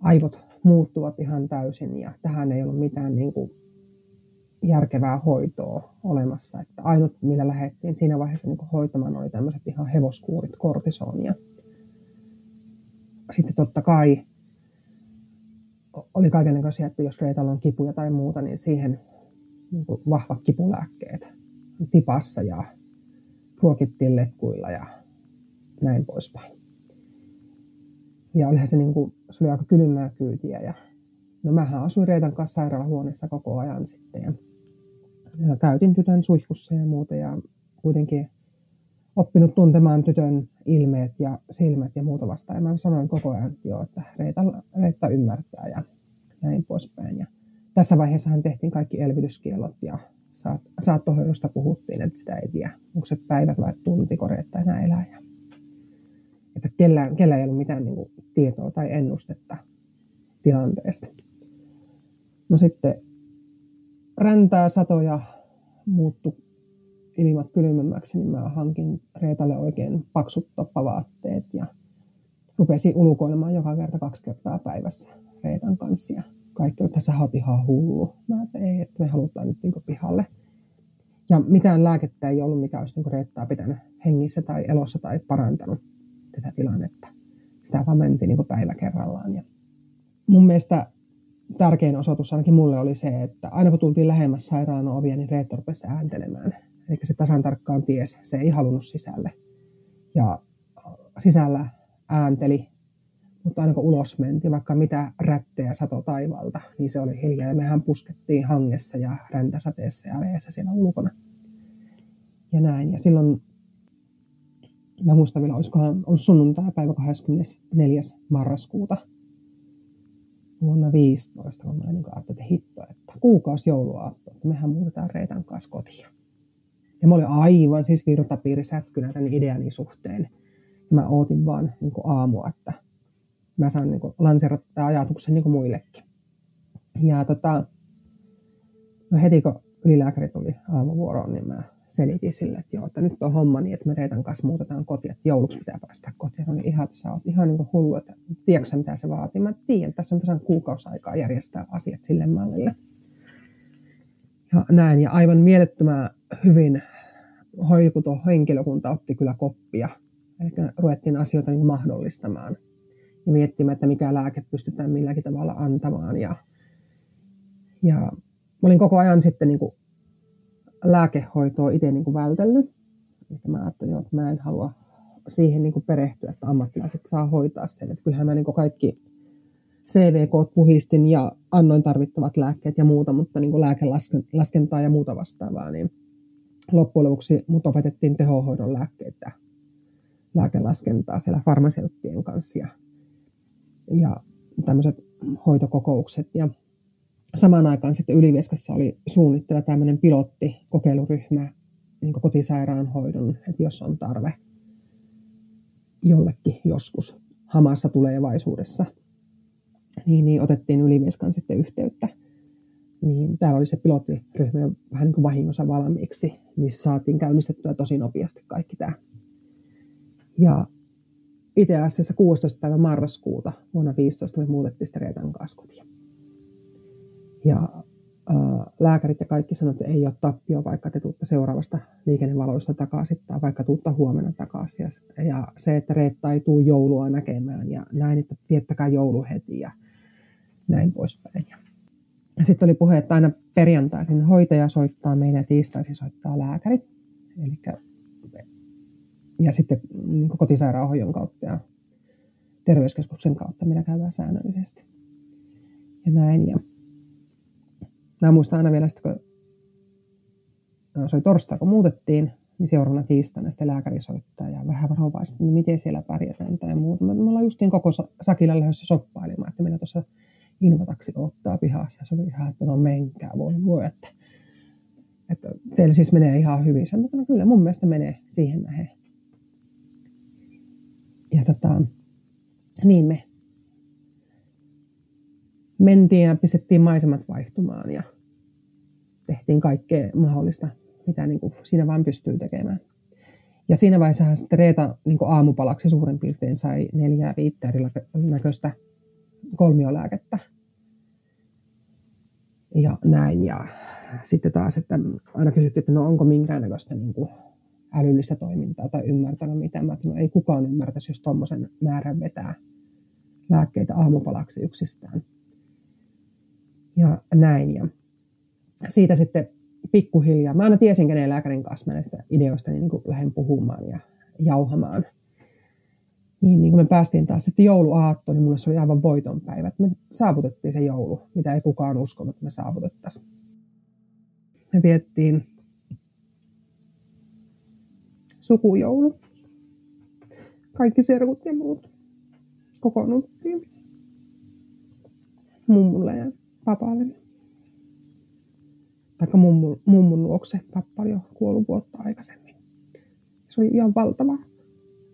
aivot muuttuvat ihan täysin ja tähän ei ollut mitään niin kuin järkevää hoitoa olemassa. Että ainut, millä lähdettiin siinä vaiheessa niin hoitamaan, oli tämmöiset ihan hevoskuurit kortisonia. Sitten totta kai oli kaikenlaisia, että jos Reetalla on kipuja tai muuta, niin siihen niin vahvat kipulääkkeet tipassa ja ruokittiin letkuilla ja näin poispäin. Ja olihan se, niin kuin, se oli aika kylmää kyytiä. Ja, no mähän asuin Reetan kanssa sairaalahuoneessa koko ajan sitten. Ja, ja käytin tytön suihkussa ja muuta. Ja kuitenkin oppinut tuntemaan tytön ilmeet ja silmät ja muuta vastaan. Ja mä sanoin koko ajan, että, joo, että Reetta, Reetta ymmärtää ja näin poispäin. Ja tässä vaiheessa hän tehtiin kaikki elvytyskielot ja saattohoidosta puhuttiin, että sitä ei tiedä, onko se päivät vai tuntiko Reetta enää elää. Ja, että kellä, kellä ei ollut mitään niin kuin, tietoa tai ennustetta tilanteesta. No sitten räntää satoja muuttu ilmat kylmemmäksi, niin mä hankin Reetalle oikein paksut toppavaatteet ja rupesin ulkoilemaan joka kerta kaksi kertaa päivässä Reetan kanssa. Ja kaikki, että sä oot ihan hullu. Mä että ei, että me halutaan nyt niin pihalle. Ja mitään lääkettä ei ollut, mikä olisi niin Reettaa pitänyt hengissä tai elossa tai parantanut tätä tilannetta. Sitä vaan mentiin niin päivä kerrallaan. Ja mun mielestä tärkein osoitus ainakin mulle oli se, että aina kun tultiin lähemmäs sairaalan ovia, niin Reetta rupesi ääntelemään. Eli se tasan tarkkaan ties, se ei halunnut sisälle. Ja sisällä äänteli, mutta aina kun ulos mentiin, vaikka mitä rättejä sato taivalta, niin se oli hiljaa. Ja mehän puskettiin hangessa ja räntäsateessa ja veessä siellä ulkona. Ja näin. Ja silloin, mä muistan vielä, olisikohan ollut sunnuntai päivä 24. marraskuuta vuonna 15, kun mä niin ajattelin, että hitto, että kuukausi jouluaatto, että mehän muutetaan Reitan kanssa kotiin. Ja mä olin aivan siis virtapiiri sätkynä tämän ideani suhteen. Ja mä ootin vaan niin aamua, että mä saan niin lanserata tämän ajatuksen niin muillekin. Ja tota, no heti kun ylilääkäri tuli aamuvuoroon, niin mä selitin sille, että joo, että nyt on homma niin, että me Reetan kanssa muutetaan kotiin, että jouluksi pitää päästä kotiin. Oli ihan, että sä oot ihan niin hullu, että tiedätkö mitä se vaatii. Mä tiedän, tässä on tasan kuukausaikaa järjestää asiat sille mallille. Ja näin, ja aivan mielettömän hyvin hoikuto henkilökunta otti kyllä koppia. Eli ruvettiin asioita niin mahdollistamaan ja miettimään, että mikä lääke pystytään milläkin tavalla antamaan. Ja, ja olin koko ajan sitten niin kuin lääkehoitoa itse niin kuin vältellyt. Eli mä ajattelin, että mä en halua siihen niin kuin perehtyä, että ammattilaiset saa hoitaa sen. Että kyllähän mä niin kuin kaikki CVK puhistin ja annoin tarvittavat lääkkeet ja muuta, mutta niin kuin lääkelaskentaa ja muuta vastaavaa, niin loppujen lopuksi mut opetettiin tehohoidon lääkkeitä, lääkelaskentaa siellä farmaseuttien kanssa ja, ja tämmöiset hoitokokoukset. Ja samaan aikaan sitten Ylivieskassa oli suunnittella tämmöinen pilotti, kokeiluryhmä niin kotisairaanhoidon, että jos on tarve jollekin joskus hamassa tulevaisuudessa, niin, niin otettiin Ylivieskan sitten yhteyttä niin täällä oli se pilottiryhmä jo vähän niin kuin vahingossa valmiiksi, missä saatiin käynnistettyä tosi nopeasti kaikki tämä. Ja itse asiassa 16. päivä marraskuuta vuonna 15 me muutettiin sitten Reetan kanssa kotiin. Ja lääkärit ja kaikki sanoivat, että ei ole tappio, vaikka te tuutte seuraavasta liikennevaloista takaisin tai vaikka tuutte huomenna takaisin. Ja se, että Reetta ei tule joulua näkemään ja näin, että viettäkää joulu heti ja näin poispäin. Ja sitten oli puhe, että aina perjantaisin hoitaja soittaa meille ja tiistaisin soittaa lääkäri. Eli ja sitten niin kotisairaanhoidon kautta ja terveyskeskuksen kautta meillä käydään säännöllisesti. Ja näin. Ja mä muistan aina vielä, että kun no, se oli torstai, kun muutettiin, niin seuraavana tiistaina sitten lääkäri soittaa ja vähän varovaisesti, niin miten siellä pärjätään tai muuta. Me ollaan justiin koko Sakilla lähdössä soppailemaan, että meillä tuossa invotaksi ottaa pihassa. Ja se oli ihan, että no menkää, voi voi, että, että teillä siis menee ihan hyvin. Sanoin, mutta no kyllä mun mielestä menee siihen nähden. Ja tota, niin me mentiin ja pistettiin maisemat vaihtumaan ja tehtiin kaikkea mahdollista, mitä niin kuin siinä vaan pystyy tekemään. Ja siinä vaiheessa sitten Reeta niin aamupalaksi suurin piirtein sai neljää viittä erinäköistä kolmiolääkettä. Ja näin. Ja sitten taas, että aina kysyttiin, että no onko minkäännäköistä niin kuin älyllistä toimintaa tai ymmärtänyt mitä. Mä no ei kukaan ymmärtäisi, jos tuommoisen määrän vetää lääkkeitä aamupalaksi yksistään. Ja näin. Ja siitä sitten pikkuhiljaa. Mä aina tiesin, kenen lääkärin kanssa mä näistä ideoista niin, niin lähden puhumaan ja jauhamaan. Niin, niin kun me päästiin taas sitten jouluaattoon, niin mulle se oli aivan voiton päivä. Me saavutettiin se joulu, mitä ei kukaan uskonut, että me saavutettaisiin. Me viettiin sukujoulu. Kaikki serkut ja muut kokoonnuttiin mummulle ja papalle. Taikka mummun, mummun luokse. Pappa jo kuollut vuotta aikaisemmin. Se oli ihan valtava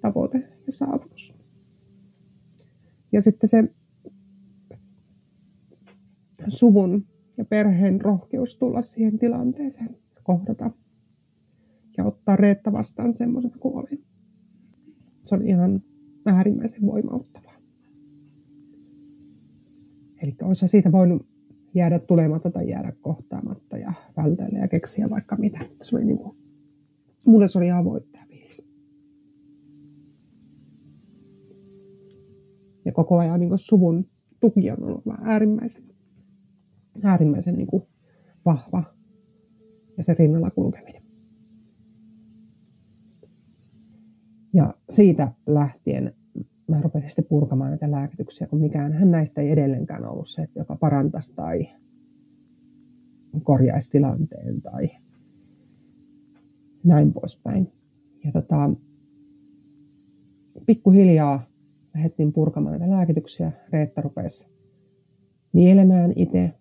tavoite ja saavutus. Ja sitten se suvun ja perheen rohkeus tulla siihen tilanteeseen, kohdata ja ottaa Reetta vastaan semmoisena kuin oli. Se oli ihan äärimmäisen voimauttavaa. Eli olisi siitä voinut jäädä tulematta tai jäädä kohtaamatta ja vältellä ja keksiä vaikka mitä. Se oli niin kuin, mulle se oli ihan voittajafiilis. Ja koko ajan niin suvun tuki on ollut äärimmäisen, äärimmäisen niin kuin vahva ja se rinnalla kulkeminen. Ja siitä lähtien mä rupesin sitten purkamaan näitä lääkityksiä, kun mikään hän näistä ei edelleenkään ollut se, joka parantaisi tai korjaisi tilanteen tai näin poispäin. Ja tota, pikkuhiljaa lähdettiin purkamaan näitä lääkityksiä. Reetta rupesi nielemään itse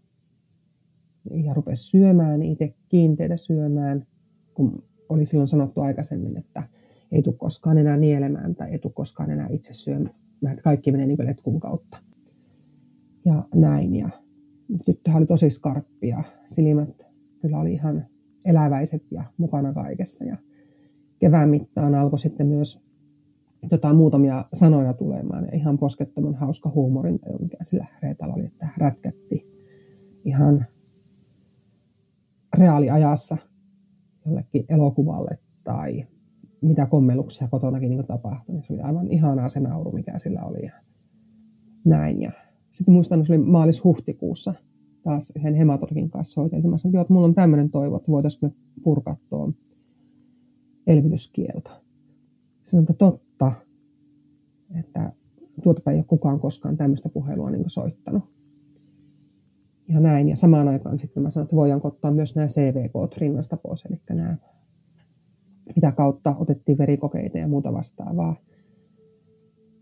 ja rupesi syömään itse kiinteitä syömään, kun oli silloin sanottu aikaisemmin, että ei tule koskaan enää nielemään tai ei tule koskaan enää itse syömään. Kaikki menee niin letkun kautta. Ja näin. Ja tyttöhän oli tosi skarppia. Silmät kyllä oli ihan eläväiset ja mukana kaikessa. Ja kevään mittaan alkoi sitten myös jotain muutamia sanoja tulemaan. Ja ihan poskettoman hauska huumorin, mikä sillä Reetalla oli, että rätkätti ihan reaaliajassa jollekin elokuvalle tai mitä kommelluksia kotonakin niin tapahtui. Se oli aivan ihanaa se nauru, mikä sillä oli. Ja näin. Ja sitten muistan, että se oli maalis-huhtikuussa taas yhden hematologin kanssa soiteltiin. Mä sanoin, että mulla on tämmöinen toivo, että voitaisiin me purkaa tuon elvytyskielto. Sanoin, että totta, että tuotapa ei ole kukaan koskaan tämmöistä puhelua niin soittanut. Ja näin. Ja samaan aikaan sitten mä sanoin, että voidaanko ottaa myös nämä CVK rinnasta pois, eli nämä mitä kautta otettiin verikokeita ja muuta vastaavaa.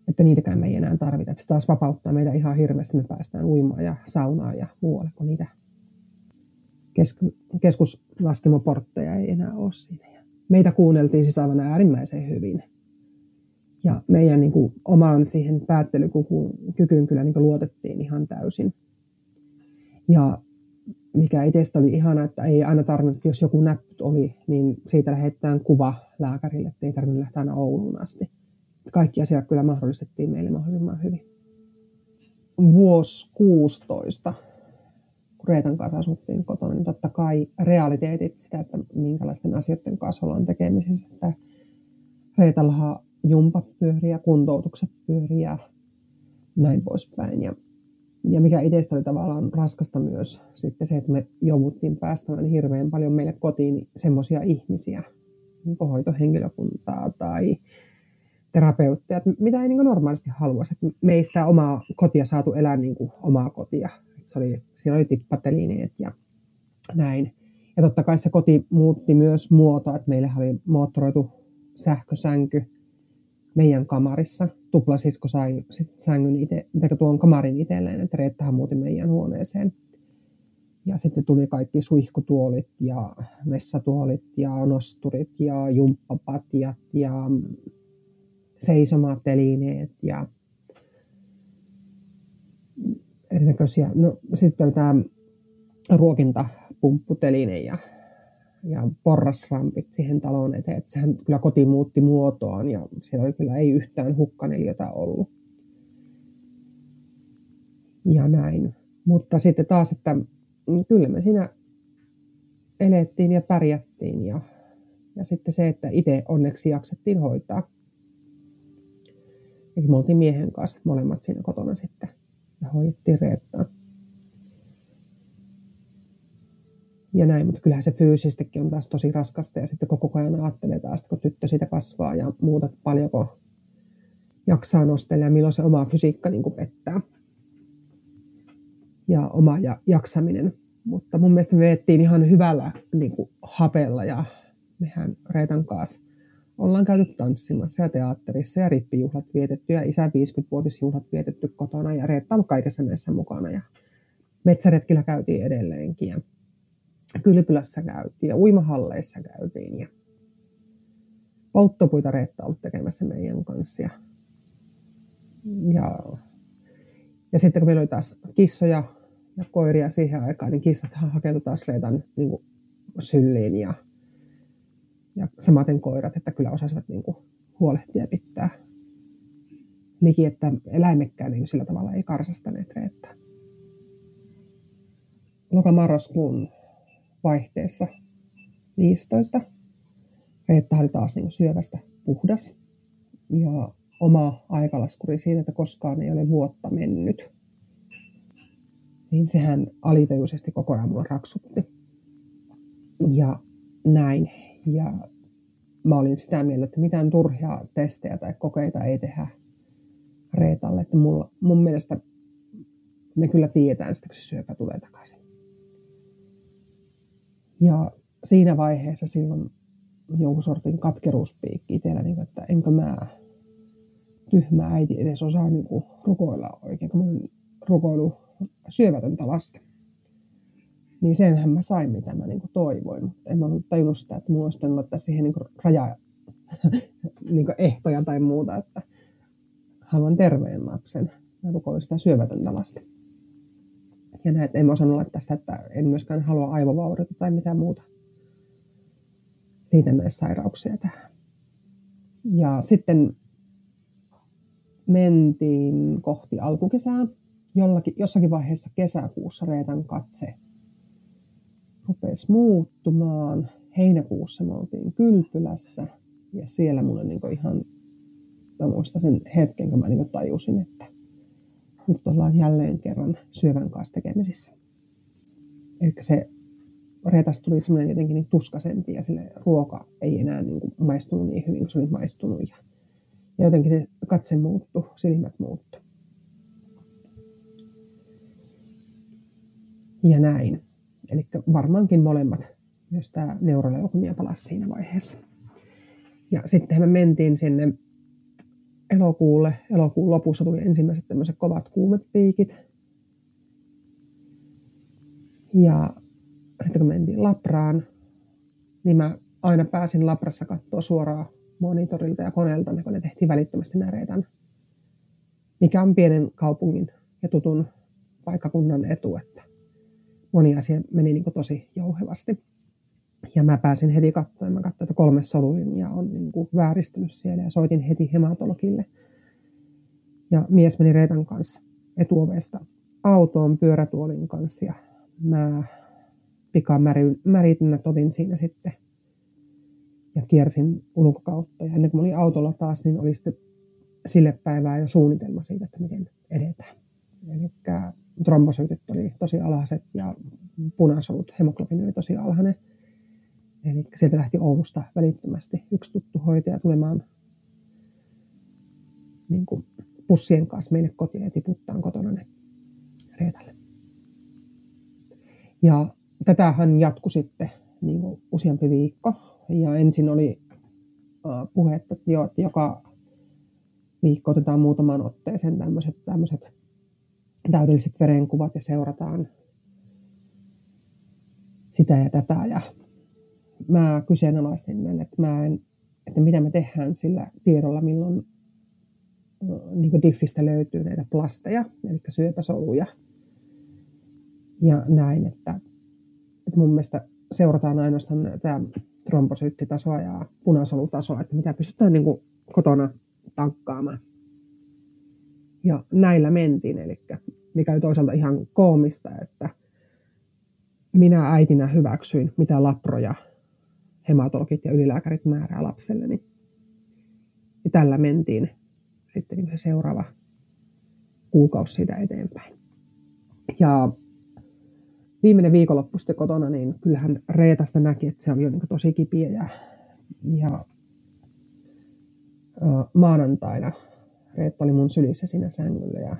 Että niitäkään me ei enää tarvita. Että se taas vapauttaa meitä ihan hirveästi. Me päästään uimaan ja saunaan ja muualle, kun niitä keskuslaskimoportteja ei enää ole siinä. Meitä kuunneltiin siis aivan äärimmäisen hyvin. Ja meidän niin kuin, omaan siihen päättelykykyyn kyllä niin kuin, luotettiin ihan täysin. Ja mikä itsestä oli ihana, että ei aina tarvinnut, jos joku näppyt oli, niin siitä lähetetään kuva lääkärille, että ei tarvinnut lähteä aina Ouluun asti. kaikki asiat kyllä mahdollistettiin meille mahdollisimman hyvin. Vuosi 16, kun Reetan kanssa asuttiin kotona, niin totta kai realiteetit sitä, että minkälaisten asioiden kanssa ollaan tekemisissä. Että Reetallahan jumpa pyörii ja kuntoutukset pyörii ja näin poispäin. Ja, ja mikä itsestä oli tavallaan raskasta myös sitten se, että me jouduttiin päästämään hirveän paljon meille kotiin semmoisia ihmisiä, niin hoitohenkilökuntaa tai terapeutteja, mitä ei niin normaalisti haluaisi. Että omaa kotia saatu elää niin kuin omaa kotia. Se oli, siinä oli tippatelineet ja näin. Ja totta kai se koti muutti myös muotoa, että meillä oli moottoroitu sähkösänky meidän kamarissa. Tuplasisko sai sit sängyn ite, tuon kamarin itselleen, että Reettahan muutti meidän huoneeseen. Ja sitten tuli kaikki suihkutuolit ja vessatuolit ja nosturit ja jumppapatjat ja seisomatelineet ja erinäköisiä. No, sitten oli tämä ruokintapumpputeline ja, ja porrasrampit siihen talon eteen. Että sehän kyllä koti muutti muotoaan ja siellä oli kyllä ei yhtään hukkaneliötä ollut. Ja näin. Mutta sitten taas, että kyllä me siinä elettiin ja pärjättiin ja, ja sitten se, että itse onneksi jaksettiin hoitaa. Eli me oltiin miehen kanssa molemmat siinä kotona sitten ja hoidettiin Reettaa. Ja näin, mutta kyllähän se fyysisestikin on taas tosi raskasta ja sitten koko ajan ajattelee taas, kun tyttö siitä kasvaa ja muuta, paljonko jaksaa nostella ja milloin se oma fysiikka niin kuin pettää. Ja oma ja jaksaminen. Mutta mun mielestä me veettiin ihan hyvällä niin kuin hapella ja mehän Reetan kanssa ollaan käyty tanssimassa ja teatterissa ja rippijuhlat vietetty ja isä 50-vuotisjuhlat vietetty kotona ja Reetta on kaikessa näissä mukana ja metsäretkillä käytiin edelleenkin ja kylpylässä käytiin ja uimahalleissa käytiin ja polttopuita Reetta ollut tekemässä meidän kanssa ja, ja, ja sitten kun meillä oli taas kissoja ja koiria siihen aikaan, niin kissat hakeutui taas Reetan niin sylliin ja ja samaten koirat, että kyllä osasivat niin kuin huolehtia ja pitää liki, että eläimekkään niin sillä tavalla ei karsastaneet reettä. Lokamarraskuun vaihteessa 15. Reetta oli taas niin syövästä puhdas ja oma aikalaskuri siitä, että koskaan ei ole vuotta mennyt. Niin sehän alitajuisesti koko ajan mulla raksutti. Ja näin. Ja mä olin sitä mieltä, että mitään turhia testejä tai kokeita ei tehdä Reetalle. Että mulla, mun mielestä me kyllä tiedetään kun se syöpä tulee takaisin. Ja siinä vaiheessa silloin jonkun sortin katkeruuspiikki itsellä, niin että enkö mä tyhmä äiti edes osaa niin kuin rukoilla oikein, kun mä rukoilu syövätöntä lasta niin senhän mä sain, mitä mä niin kuin toivoin. Mutta en mä ollut tajunnut sitä, että mulla olisi laittaa siihen niin kuin raja, niin kuin ehtoja tai muuta, että haluan terveen lapsen. Mä rukoilin sitä syövätöntä lasta. Ja näin, että en mä osannut laittaa sitä, että en myöskään halua aivovauriota tai mitään muuta liitännäissairauksia tähän. Ja sitten mentiin kohti alkukesää. Jollakin, jossakin vaiheessa kesäkuussa Reetan katse rupesi muuttumaan. Heinäkuussa me oltiin Kylpylässä ja siellä mulle niin ihan, mä muistan sen hetken, kun mä niin tajusin, että nyt ollaan jälleen kerran syövän kanssa tekemisissä. Eli se reetas tuli semmoinen jotenkin niin tuskasempi ja sille ruoka ei enää niin kuin maistunut niin hyvin kuin se oli maistunut. Ja, jotenkin se katse muuttui, silmät muuttu. Ja näin. Eli varmaankin molemmat, jos tämä neuroleukemia palasi siinä vaiheessa. Ja sitten me mentiin sinne elokuulle. Elokuun lopussa tuli ensimmäiset tämmöiset kovat kuumepiikit. Ja sitten kun mentiin Labraan, niin mä aina pääsin Labrassa katsoa suoraan monitorilta ja koneelta, kun ne tehtiin välittömästi näreitä. Mikä on pienen kaupungin ja tutun paikkakunnan etu, että moni asia meni niin tosi jouhevasti. Ja mä pääsin heti katsomaan, mä katsoin, että kolme solulinjaa on niin kuin vääristynyt siellä ja soitin heti hematologille. Ja mies meni Reetan kanssa etuovesta autoon pyörätuolin kanssa ja mä pikaan märitynnät otin siinä sitten ja kiersin ulkokautta. Ja ennen kuin mä olin autolla taas, niin oli sitten sille päivää jo suunnitelma siitä, että miten edetään. Eli trombosyytit oli tosi alhaiset ja punasolut, hemoglobiini oli tosi alhainen. Eli sieltä lähti Oulusta välittömästi yksi tuttu hoitaja tulemaan niin kuin pussien kanssa meille kotiin ja tiputtaan kotona ne Reetalle. Ja tätähän jatkui sitten niin kuin useampi viikko. Ja ensin oli puhetta, että, jo, että joka viikko otetaan muutamaan otteeseen tämmöiset, tämmöiset täydelliset verenkuvat ja seurataan sitä ja tätä. Ja mä kyseenalaistin näin, että, mä en, että mitä me tehdään sillä tiedolla, milloin niin diffistä löytyy näitä plasteja, eli syöpäsoluja. Ja näin, että, että mun mielestä seurataan ainoastaan tätä trombosyyttitasoa ja punasolutasoa, että mitä pystytään niin kuin kotona tankkaamaan. Ja näillä mentiin, eli mikä oli toisaalta ihan koomista, että minä äitinä hyväksyin, mitä laproja hematologit ja ylilääkärit määrää lapselleni. Ja tällä mentiin sitten niin se seuraava kuukausi siitä eteenpäin. Ja viimeinen viikonloppu sitten kotona, niin kyllähän Reetasta näki, että se oli jo niin tosi kipiä. Ja, ja maanantaina Reetta oli mun sylissä siinä sängyllä ja,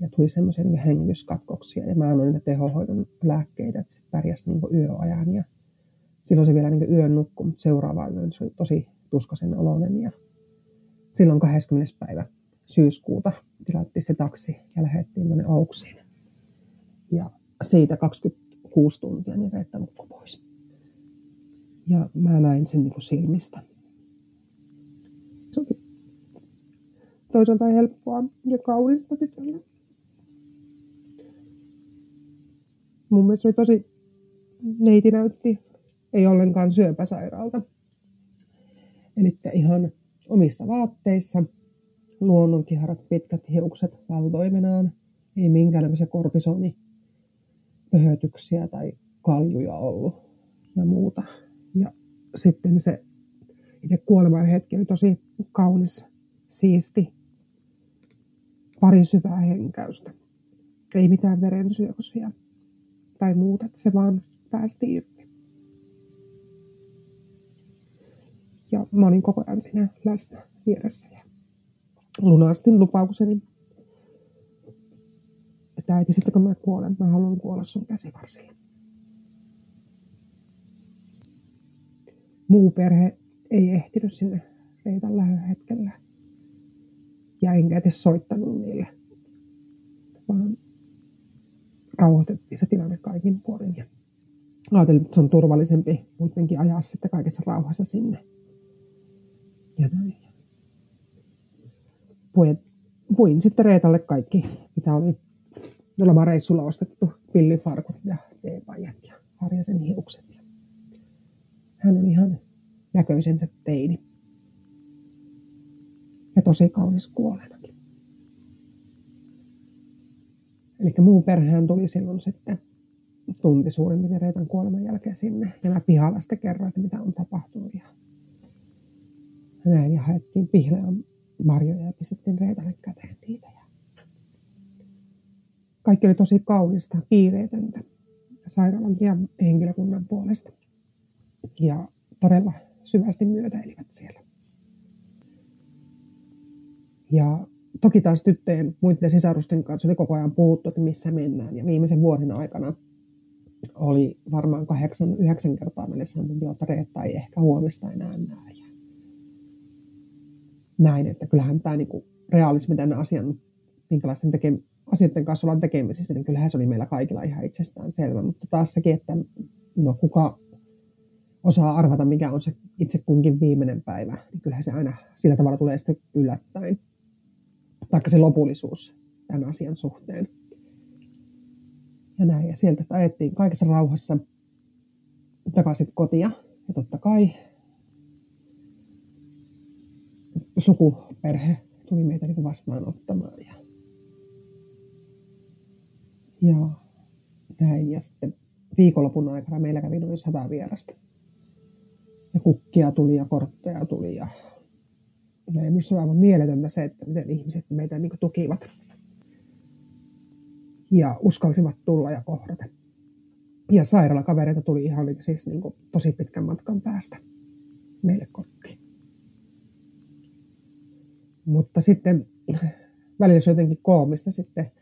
ja tuli semmoisia niin hengityskatkoksia. Ja mä annoin niitä tehohoidon lääkkeitä, että se pärjäsi niin yöajan. Ja silloin se vielä niin yön nukkui, mutta seuraava yön se oli tosi tuskaisen oloinen. Ja silloin 20. päivä syyskuuta tilattiin se taksi ja lähdettiin tuonne Auksiin. Ja siitä 26 tuntia niin Reetta nukkui pois. Ja mä näin sen niin silmistä. Se oli toisaalta helppoa ja kaunista tytölle. Mun mielestä oli tosi, neiti näytti ei ollenkaan syöpäsairaalta. Eli ihan omissa vaatteissa, luonnonkiharat, pitkät hiukset valtoimenaan, ei minkäänlaisia kortisoni pöhötyksiä tai kaljuja ollut ja muuta. Ja sitten se itse kuoleman hetki oli tosi kaunis, siisti, pari syvää henkäystä. Ei mitään verensyöksyjä tai muuta, se vaan päästi irti. Ja mä olin koko ajan siinä läsnä vieressä ja lunastin lupaukseni. Että äiti, sitten kun mä kuolen, mä haluan kuolla sun käsivarsille. Muu perhe ei ehtinyt sinne Reitan lähöhetkellä. Ja enkä edes soittanut niille, vaan rauhoitettiin se tilanne kaikin puolin. Ja ajateltiin, että se on turvallisempi kuitenkin ajaa sitten kaikessa rauhassa sinne. Ja. Puin, puin sitten Reetalle kaikki, mitä oli lomareissulla ostettu, pillifarkut ja teepajat ja harjasen hiukset. Hän on ihan näköisensä teini. Ja tosi kaunis kuolemakin. Eli muu perhehän tuli silloin sitten tunti suurin piirtein Reetan kuoleman jälkeen sinne. Ja mä pihalla sitten kerroin, että mitä on tapahtunut. Ja näin ja haettiin pihleän marjoja ja pistettiin Reetalle käteen niitä. Ja kaikki oli tosi kaunista, kiireetöntä sairaalan ja henkilökunnan puolesta. Ja todella syvästi myötäilivät siellä. Ja toki taas tyttöjen muiden sisarusten kanssa oli koko ajan puhuttu, että missä mennään. Ja viimeisen vuoden aikana oli varmaan kahdeksan, yhdeksän kertaa meille sanottu, että Reetta ei ehkä huomista enää näe. Näin, että kyllähän tämä niin realismi tämän asian, minkälaisten teke, asioiden kanssa ollaan tekemisissä, niin kyllähän se oli meillä kaikilla ihan itsestään selvä. Mutta taas sekin, että no kuka osaa arvata, mikä on se itse kunkin viimeinen päivä, niin kyllähän se aina sillä tavalla tulee sitten yllättäen. Taikka se lopullisuus tämän asian suhteen. Ja näin, ja sieltä sitä ajettiin kaikessa rauhassa takaisin kotia. Ja totta kai sukuperhe tuli meitä niin vastaanottamaan. Ja, ja näin. Ja sitten viikonlopun aikana meillä kävi noin sata vierasta. Ja kukkia tuli ja kortteja tuli. Ja näin. Minusta on aivan mieletöntä se, että miten ihmiset meitä niin tukivat. Ja uskalsivat tulla ja kohdata. Ja sairaalakavereita tuli ihan siis niin tosi pitkän matkan päästä meille kotiin. Mutta sitten välillä se on jotenkin koomista sitten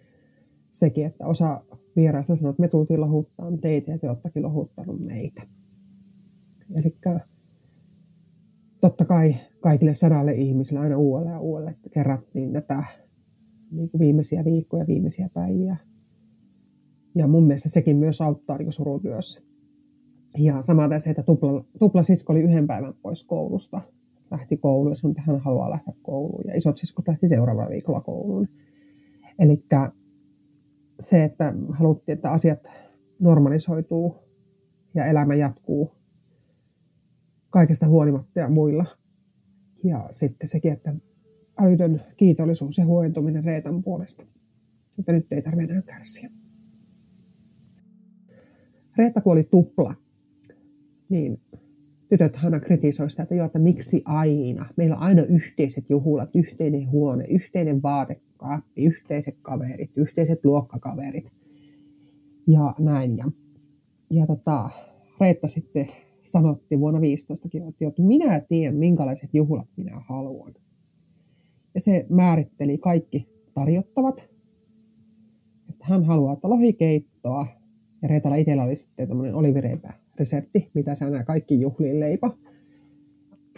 sekin, että osa vieraista sanoo, että me tultiin lohuttaa teitä ja te ottakin lohuttanut meitä. Eli totta kai kaikille sadalle ihmisille aina uudelle ja uudelle kerrattiin tätä niin kuin viimeisiä viikkoja, viimeisiä päiviä. Ja mun mielestä sekin myös auttaa niin surutyössä. Ja samaten se, että tupla, tupla sisko oli yhden päivän pois koulusta lähti kouluun ja sanoi, että hän haluaa lähteä kouluun. Ja isot siskot lähti seuraavalla viikolla kouluun. Eli se, että haluttiin, että asiat normalisoituu ja elämä jatkuu kaikesta huolimatta ja muilla. Ja sitten sekin, että älytön kiitollisuus ja huojentuminen Reetan puolesta. Että nyt ei tarvitse enää kärsiä. Reetta kuoli tupla, niin tytöt aina kritisoi sitä, että, joo, että miksi aina. Meillä on aina yhteiset juhlat, yhteinen huone, yhteinen vaatekaappi, yhteiset kaverit, yhteiset luokkakaverit ja näin. Ja, ja tota, Reetta sitten sanotti vuonna 15 että minä tiedän, minkälaiset juhlat minä haluan. Ja se määritteli kaikki tarjottavat. Että hän haluaa, että lohikeittoa. Ja Reetalla itsellä oli sitten tämmöinen olivireipä resepti, mitä se on kaikki juhliin leipä.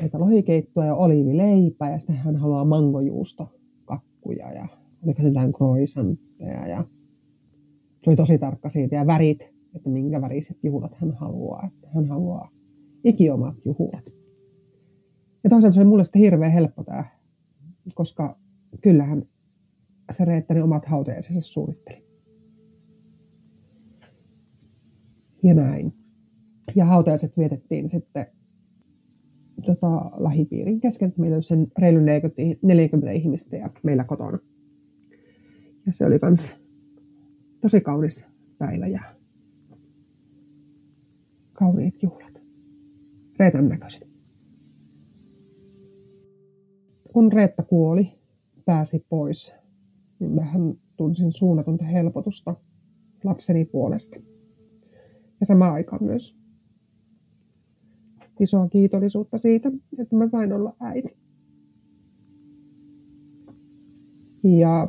Että lohikeittoa ja oliivileipää ja sitten hän haluaa mangojuusto kakkuja ja oliko se jotain croissantteja ja se oli tosi tarkka siitä ja värit, että minkä väriset juhlat hän haluaa. Että hän haluaa ikiomat juhlat. Ja toisaalta se oli mulle sitten hirveän helppo tämä, koska kyllähän se Reettäni omat hautajaisensa suunnitteli. Ja näin ja hautajaiset vietettiin sitten tota, lähipiirin kesken. Meillä oli sen reilu 40 ihmistä ja meillä kotona. Ja se oli kans tosi kaunis päivä ja kauniit juhlat. Reetan näköiset. Kun Reetta kuoli, pääsi pois, niin mähän tunsin suunnatonta helpotusta lapseni puolesta. Ja samaan aikaan myös isoa kiitollisuutta siitä, että mä sain olla äiti. Ja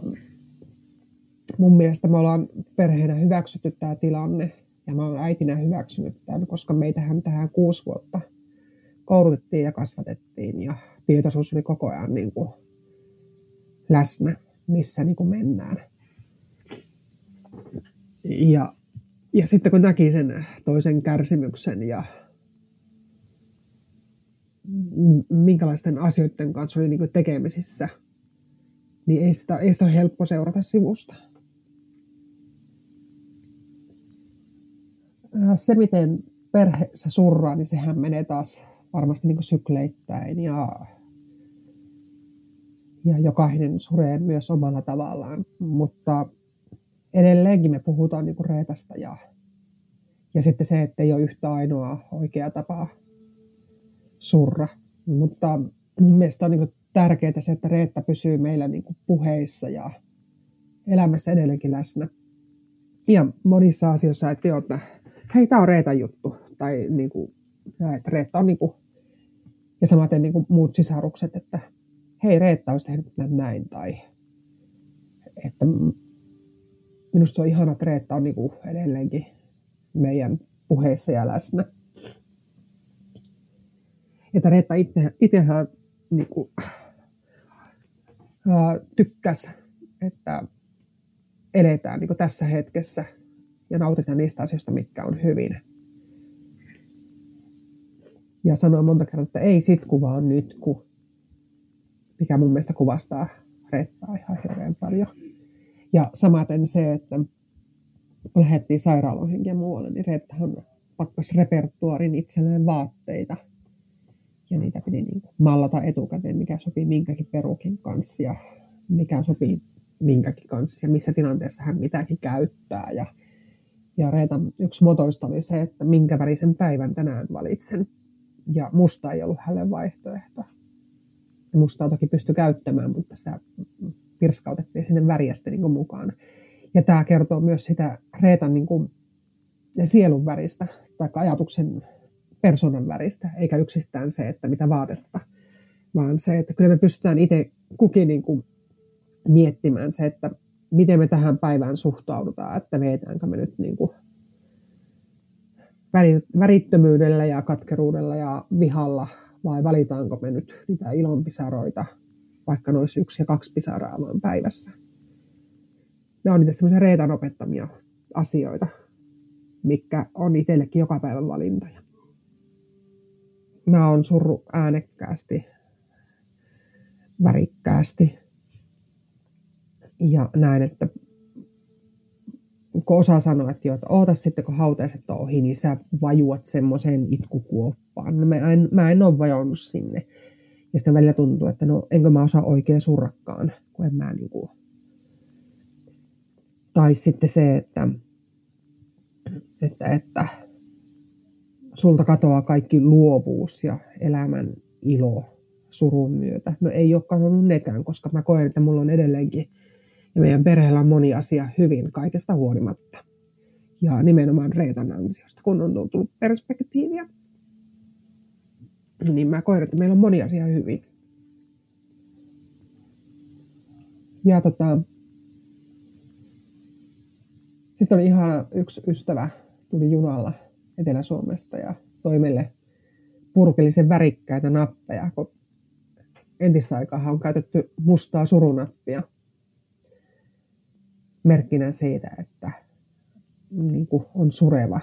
mun mielestä me ollaan perheenä hyväksytty tämä tilanne ja mä oon äitinä hyväksynyt tämän, koska meitähän tähän kuusi vuotta koulutettiin ja kasvatettiin ja tietoisuus oli koko ajan niin kuin läsnä, missä niin kuin mennään. Ja, ja sitten kun näki sen toisen kärsimyksen ja minkälaisten asioiden kanssa oli niin tekemisissä, niin ei sitä, ei sitä ole helppo seurata sivusta. Se, miten perheessä surraa, niin sehän menee taas varmasti niin sykleittäin ja, ja jokainen suree myös omalla tavallaan. Mutta edelleenkin me puhutaan niin reetästä ja, ja sitten se, että ei ole yhtä ainoa oikea tapa surra. Mutta mun mielestä on niin tärkeää se, että Reetta pysyy meillä niin puheissa ja elämässä edelleenkin läsnä. Ja monissa asioissa, että, joo, että hei, tämä on Reetan juttu. Tai niin kuin, että Reetta on niin kuin, ja samaten niin kuin muut sisarukset, että hei, Reetta olisi tehnyt näin. Tai että minusta se on ihana, että Reetta on niin kuin edelleenkin meidän puheissa ja läsnä. Että Reetta itse, itsehän niin kuin, ää, että eletään niin tässä hetkessä ja nautitaan niistä asioista, mitkä on hyvin. Ja sanoi monta kertaa, että ei sitku vaan nyt, kun mikä mun mielestä kuvastaa Reettaa ihan hirveän paljon. Ja samaten se, että lähdettiin sairaaloihin ja muualle, niin Reettahan pakkas repertuarin itselleen vaatteita. Ja niitä piti niin kuin mallata etukäteen, mikä sopii minkäkin perukin kanssa ja mikä sopii minkäkin kanssa ja missä tilanteessa hän mitäkin käyttää. Ja, ja Reetan yksi motoista oli se, että minkä värisen päivän tänään valitsen. Ja musta ei ollut hänelle vaihtoehto. Ja mustaa toki pystyi käyttämään, mutta sitä pirskautettiin sinne väriästä niin mukaan. Ja tämä kertoo myös sitä Reetan niin kuin, sielun väristä, tai ajatuksen persoonan väristä, eikä yksistään se, että mitä vaatetta, vaan se, että kyllä me pystytään itse kukin niin kuin miettimään se, että miten me tähän päivään suhtaudutaan, että veetäänkö me nyt niin kuin värittömyydellä ja katkeruudella ja vihalla vai valitaanko me nyt niitä ilonpisaroita, vaikka nois yksi ja kaksi pisaraa vaan päivässä. Ne on niitä semmoisia Reetan opettamia asioita, mikä on itsellekin joka päivän valintoja. Mä oon surru äänekkäästi, värikkäästi ja näin, että kun osa sanoo, että, jo, että oota sitten kun hautaiset on ohi, niin sä vajuat semmoiseen itkukuoppaan. No mä en, mä en ole vajonnut sinne. Ja sitten välillä tuntuu, että no enkö mä osaa oikein surrakkaan, kun en mä niin kuin... Tai sitten se, että, että, että sulta katoaa kaikki luovuus ja elämän ilo surun myötä. No ei ole kadonnut nekään, koska mä koen, että mulla on edelleenkin ja meidän perheellä on moni asia hyvin kaikesta huolimatta. Ja nimenomaan Reetan ansiosta, kun on tullut perspektiiviä. Niin mä koen, että meillä on moni asia hyvin. Ja tota, sitten oli ihan yksi ystävä, tuli junalla Etelä-Suomesta ja toi meille purkillisen värikkäitä nappeja, kun entisaikaan on käytetty mustaa surunappia – merkkinä siitä, että niin kuin on sureva.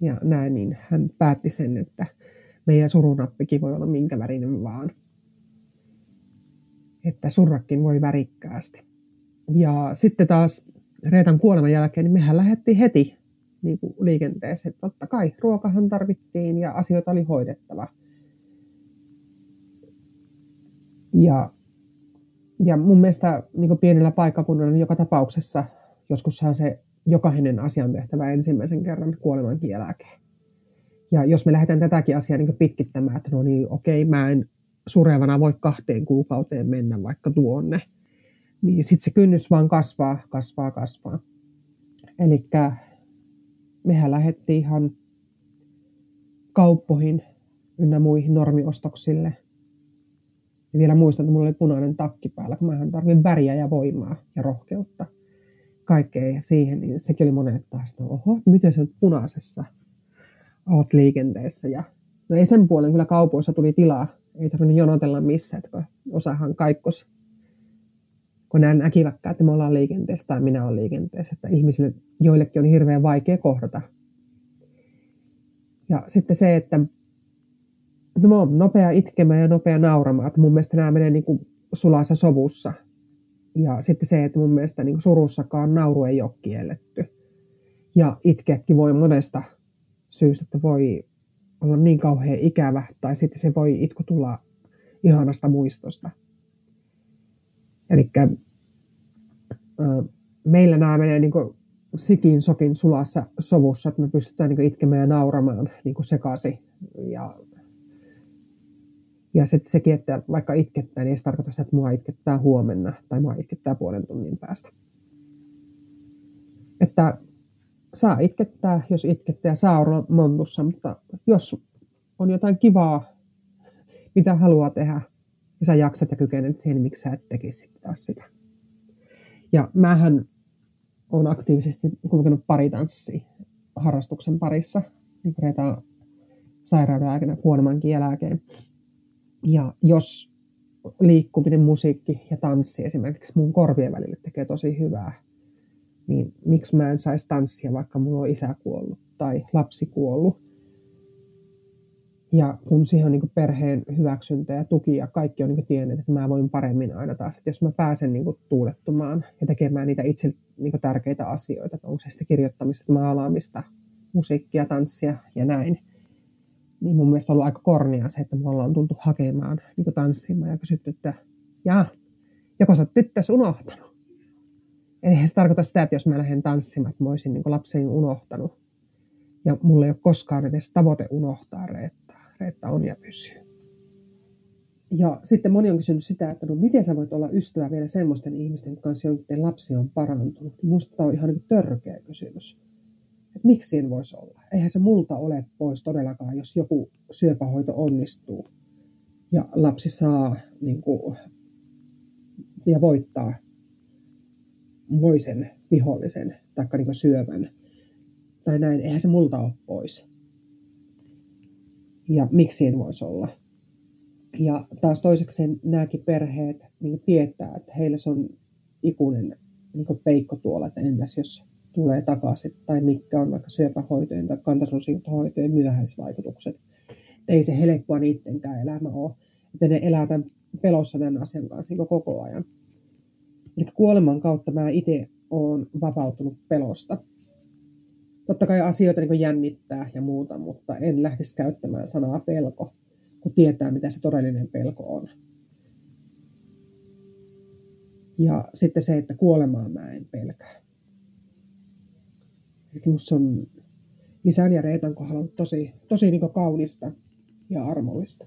Ja näin, niin hän päätti sen, että meidän surunappikin voi olla minkä värinen vaan. Että surrakin voi värikkäästi. Ja sitten taas Reetan kuoleman jälkeen, niin mehän lähdettiin heti niin kuin liikenteeseen. Totta kai ruokahan tarvittiin ja asioita oli hoidettava. Ja ja mun mielestä niin pienellä paikkakunnalla joka tapauksessa joskushan se jokainen asia on tehtävä ensimmäisen kerran kuolemankin jälkeen. Ja jos me lähdetään tätäkin asiaa niin pitkittämään, että no niin, okei, mä en surevana voi kahteen kuukauteen mennä vaikka tuonne, niin sitten se kynnys vaan kasvaa, kasvaa, kasvaa. Eli mehän lähdettiin ihan kauppoihin ynnä muihin normiostoksille – ja vielä muistan, että mulla oli punainen takki päällä, kun mä tarvin väriä ja voimaa ja rohkeutta. Kaikkea siihen, niin sekin oli monelle taas, että oho, miten se nyt punaisessa oot liikenteessä. Ja, no ei sen puolen, kyllä kaupoissa tuli tilaa, ei tarvinnut jonotella missään, että osahan kaikkos, kun nämä näkivätkään, että me ollaan liikenteessä tai minä olen liikenteessä, että ihmisille, joillekin on hirveän vaikea kohdata. Ja sitten se, että no oon nopea itkemään ja nopea nauramaan, että mun mielestä nämä menee niin kuin sulassa sovussa. Ja sitten se, että mun mielestä niin kuin surussakaan nauru ei ole kielletty. Ja itkeäkin voi monesta syystä, että voi olla niin kauhean ikävä, tai sitten se voi itku tulla ihanasta muistosta. Eli meillä nämä menee niin kuin sikin sokin sulassa sovussa, että me pystytään niin itkemään ja nauramaan niin sekaisin. Ja ja sitten sekin, että vaikka itkettää, niin ei se tarkoita sitä, että mua itkettää huomenna tai mua itkettää puolen tunnin päästä. Että saa itkettää, jos itkettää, saa olla montussa, mutta jos on jotain kivaa, mitä haluaa tehdä, ja sä jaksat ja kykenet siihen, niin miksi sä et tekisi taas sitä. Ja mähän olen aktiivisesti kulkenut paritanssia harrastuksen parissa, niin sairauden aikana kuolemankin jälkeen. Ja jos liikkuminen, musiikki ja tanssi esimerkiksi mun korvien välille tekee tosi hyvää, niin miksi mä en saisi tanssia, vaikka mulla on isä kuollut tai lapsi kuollut. Ja kun siihen on niin perheen hyväksyntä ja tuki ja kaikki on niin tiennyt, että mä voin paremmin aina taas. Että jos mä pääsen niin tuulettumaan ja tekemään niitä itse niin tärkeitä asioita, että onko se sitten kirjoittamista, maalaamista, musiikkia, tanssia ja näin. Niin mun mielestä on ollut aika kornia se, että mulla on tultu hakemaan niin tanssimaan ja kysytty, että jaa, joko sä oot unohtanut? Eihän se tarkoita sitä, että jos mä lähden tanssimaan, että mä olisin niin lapsen unohtanut. Ja mulla ei ole koskaan edes tavoite unohtaa Reettaa. Reetta on ja pysyy. Ja sitten moni on kysynyt sitä, että no miten sä voit olla ystävä vielä semmoisten ihmisten kanssa, joiden lapsi on parantunut. Musta tämä on ihan niin törkeä kysymys. Että miksi en voisi olla? Eihän se multa ole pois todellakaan, jos joku syöpähoito onnistuu ja lapsi saa niin kuin, ja voittaa moisen vihollisen tai niin syövän tai näin. Eihän se multa ole pois. Ja miksi en voisi olla? Ja taas toisekseen nämäkin perheet niin tietää, että heillä se on ikuinen niin peikko tuolla, että entäs jos tulee takaisin, tai mitkä on vaikka syöpähoitojen tai kantasolusiirtohoitojen myöhäisvaikutukset. Ei se helppoa niidenkään elämä ole, että ne elää tämän pelossa tämän asian kanssa niin koko ajan. Eli kuoleman kautta mä itse olen vapautunut pelosta. Totta kai asioita niin jännittää ja muuta, mutta en lähtisi käyttämään sanaa pelko kun tietää, mitä se todellinen pelko on. Ja sitten se, että kuolemaa mä en pelkää. Eli musta on isän ja Reetan kohdalla tosi, tosi niin kaunista ja armollista.